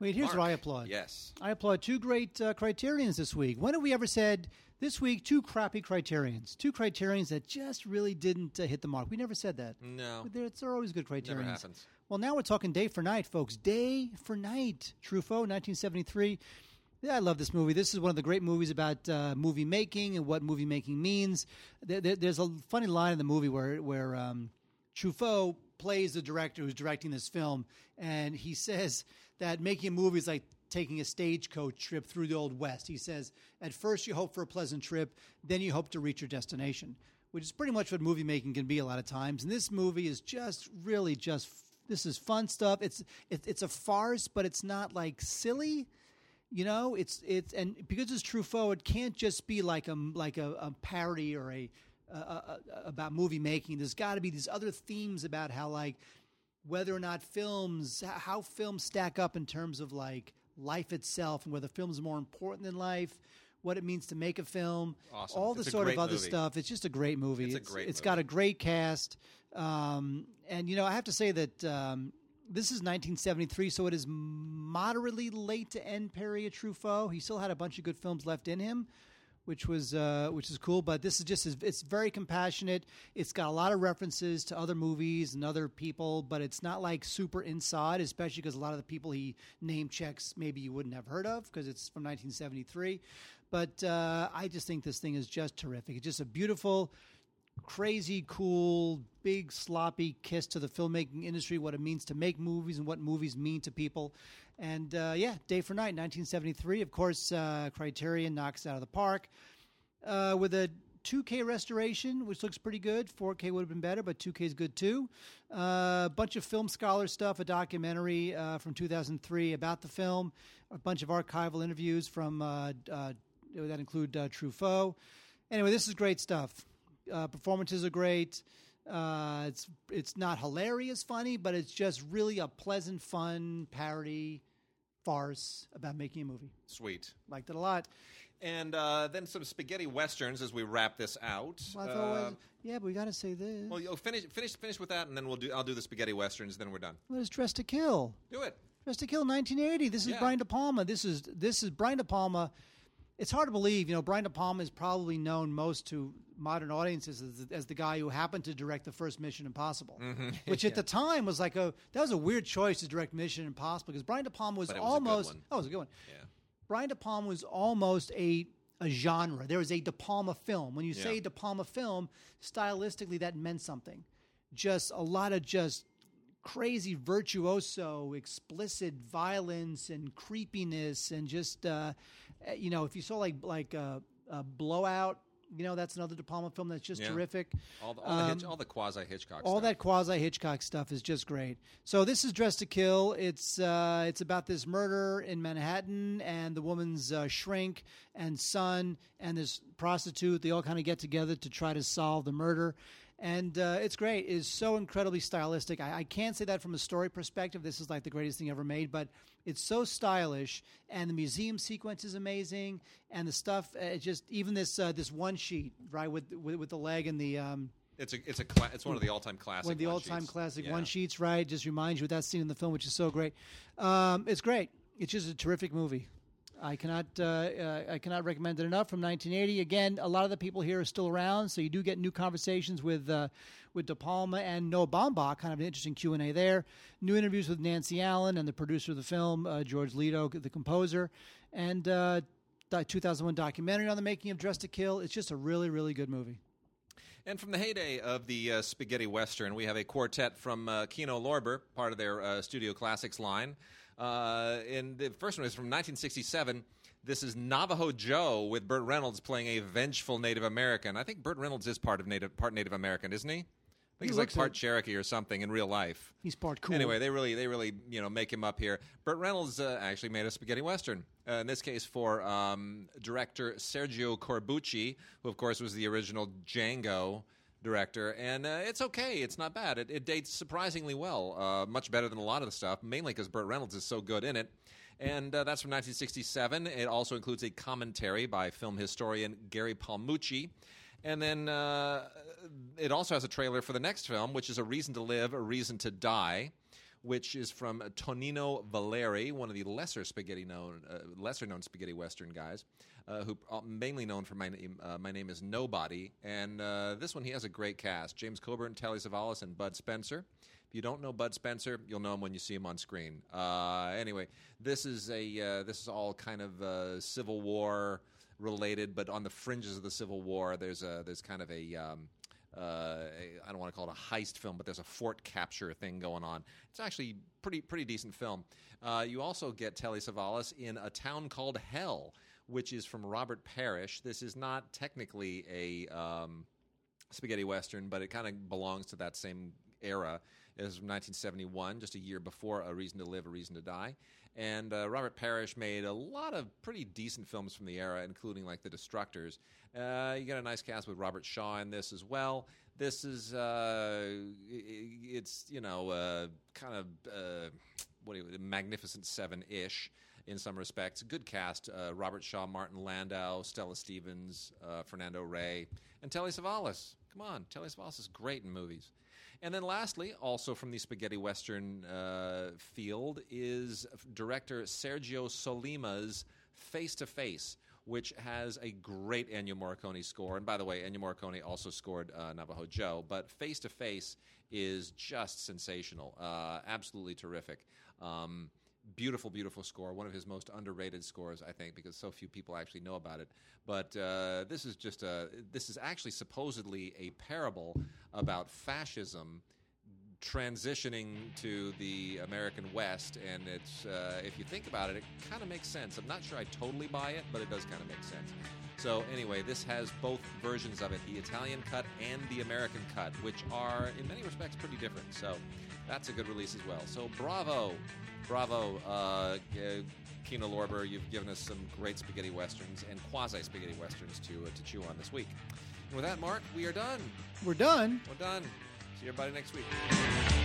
Wait, here's Mark. what I applaud. Yes. I applaud two great uh, criterions this week. When have we ever said this week two crappy criterions? Two criterions that just really didn't uh, hit the mark. We never said that. No. They're, it's- they're always good criterions. Never happens. Well, now we're talking day for night, folks. Day for night. Truffaut, 1973. Yeah, I love this movie. This is one of the great movies about uh, movie making and what movie making means. There, there, there's a funny line in the movie where where um, Truffaut plays the director who's directing this film, and he says that making a movie is like taking a stagecoach trip through the old west. He says, at first you hope for a pleasant trip, then you hope to reach your destination, which is pretty much what movie making can be a lot of times. And this movie is just really just this is fun stuff. It's it, it's a farce, but it's not like silly. You know, it's it's and because it's Truffaut, it can't just be like a like a, a parody or a, a, a about movie making. There's got to be these other themes about how like whether or not films how films stack up in terms of like life itself and whether films are more important than life what it means to make a film Awesome. all the It's sort of other movie. stuff it's just a great movie It's a great it's got a great cast um, and you know i have to say that um, this is 1973 so it is moderately late to end period truffaut he still had a bunch of good films left in him which was uh, which is cool. But this is just it's very compassionate. It's got a lot of references to other movies and other people, but it's not like super inside, especially because a lot of the people he name checks maybe you wouldn't have heard of because it's from 1973. But uh, I just think this thing is just terrific. It's just a beautiful. Crazy, cool, big, sloppy kiss to the filmmaking industry, what it means to make movies and what movies mean to people. And uh, yeah, Day for Night, 1973. Of course, uh, Criterion knocks out of the park uh, with a 2K restoration, which looks pretty good. 4K would have been better, but 2K is good too. A uh, bunch of film scholar stuff, a documentary uh, from 2003 about the film, a bunch of archival interviews from uh, uh, that include uh, Truffaut. Anyway, this is great stuff. Uh, performances are great. Uh, it's it's not hilarious, funny, but it's just really a pleasant, fun parody farce about making a movie. Sweet. Liked it a lot. And uh, then some spaghetti westerns as we wrap this out. Thought, Uh, was- yeah, but we got to say this. well, you'll finish, finish, finish with that, and then we'll do. I'll do the spaghetti westerns. Then we're done. What is Dressed to Kill? Do it. Dressed to Kill, 1980. This is Yeah. Brian De Palma. This is this is Brian De Palma. It's hard to believe, you know, Brian De Palma is probably known most to modern audiences as, as the guy who happened to direct the first Mission Impossible, Mm-hmm. <laughs> which at the time was like a that was a weird choice to direct Mission Impossible because Brian De Palma was, was almost oh, it was a good one. Yeah. Brian De Palma was almost a a genre. There was a De Palma film. When you say Yeah. De Palma film, stylistically that meant something. Just a lot of just crazy virtuoso, explicit violence and creepiness, and just uh, you know, if you saw like like uh, uh, Blowout You know, that's another De Palma film that's just Yeah. terrific. All the, all the, Hitch, Um, all the quasi Hitchcock all that quasi Hitchcock stuff is just great. So this is Dressed to Kill. It's uh, it's about this murder in Manhattan and the woman's uh, shrink and son and this prostitute. They all kind of get together to try to solve the murder. And uh, it's great. It's so incredibly stylistic. I, I can't say that from a story perspective. This is like the greatest thing ever made, but it's so stylish, and the museum sequence is amazing, and the stuff. Uh, it just even this uh, this one sheet right with with, with the leg and the um, It's a it's a cla- it's one of the all time classic. one of the all-time classic Yeah. one sheets, right? Just reminds you of that scene in the film, which is so great. Um, it's great. It's just a terrific movie. I cannot uh, uh, I cannot recommend it enough. From 1980, again, a lot of the people here are still around, so you do get new conversations with uh, with De Palma and Noah Baumbach. Kind of an interesting Q and A there. New interviews with Nancy Allen and the producer of the film, uh, George Litto, the composer, and uh, the 2001 documentary on the making of Dressed to Kill. It's just a really really good movie. And from the heyday of the uh, spaghetti western, we have a quartet from Kino Lorber, part of their Studio Classics line. Uh, and the first one is from 1967. This is Navajo Joe with Burt Reynolds playing a vengeful Native American. I think Burt Reynolds is part of Native, part Native American, isn't he? I think he's like part. Cherokee or something in real life. He's part cool. Anyway, they really, they really, you know, make him up here. Burt Reynolds uh, actually made a spaghetti western. Uh, in this case, for um, director Sergio Corbucci, who of course was the original Django director, and uh, it's okay. It's not bad. It, it dates surprisingly well, uh, much better than a lot of the stuff. Mainly because Burt Reynolds is so good in it. And uh, that's from 1967. It also includes a commentary by film historian Gary Palmucci. And then uh, it also has a trailer for the next film, which is A Reason to Live, A Reason to Die, which is from Tonino Valerii, one of the lesser spaghetti known, uh, lesser known spaghetti western guys, uh, who uh, mainly known for my name. Uh, my name is Nobody, and uh, this one he has a great cast: James Coburn, Telly Savalas, and Bud Spencer. If you don't know Bud Spencer, you'll know him when you see him on screen. Uh, anyway, this is a this is all kind of Civil War related, but on the fringes of the Civil War, there's a there's kind of a um, uh, I don't want to call it a heist film, but there's a fort capture thing going on. It's actually pretty pretty decent film. Uh, you also get Telly Savalas in A Town Called Hell, which is from Robert Parrish. This is not technically a um, spaghetti western, but it kind of belongs to that same era. It was from 1971, just a year before A Reason to Live, A Reason to Die. And uh, Robert Parrish made a lot of pretty decent films from the era, including like The Destructors. Uh, you got a nice cast with Robert Shaw in this as well. This is uh, it's you know uh, kind of uh, what you, Magnificent Seven ish in some respects. Good cast: uh, Robert Shaw, Martin Landau, Stella Stevens, uh, Fernando Rey, and Telly Savalas. Come on, Telly Savalas is great in movies. And then, lastly, also from the spaghetti western uh, field, is director Sergio Sollima's Face to Face, which has a great Ennio Morricone score. And by the way, Ennio Morricone also scored uh, Navajo Joe, but Face to Face is just sensational, uh, absolutely terrific. Um, beautiful, beautiful score. One of his most underrated scores, I think, because so few people actually know about it. But uh, this is just a. This is actually supposedly a parable about fascism transitioning to the American West, and it's uh, if you think about it, it kind of makes sense. I'm not sure I totally buy it, but it does kind of make sense. So anyway, this has both versions of it: the Italian cut and the American cut, which are in many respects pretty different. So that's a good release as well. So bravo, bravo, uh, Kino Lorber, you've given us some great spaghetti westerns and quasi spaghetti westerns to uh, to chew on this week. And with that, Mark, we are done. We're done. We're done. Everybody next week.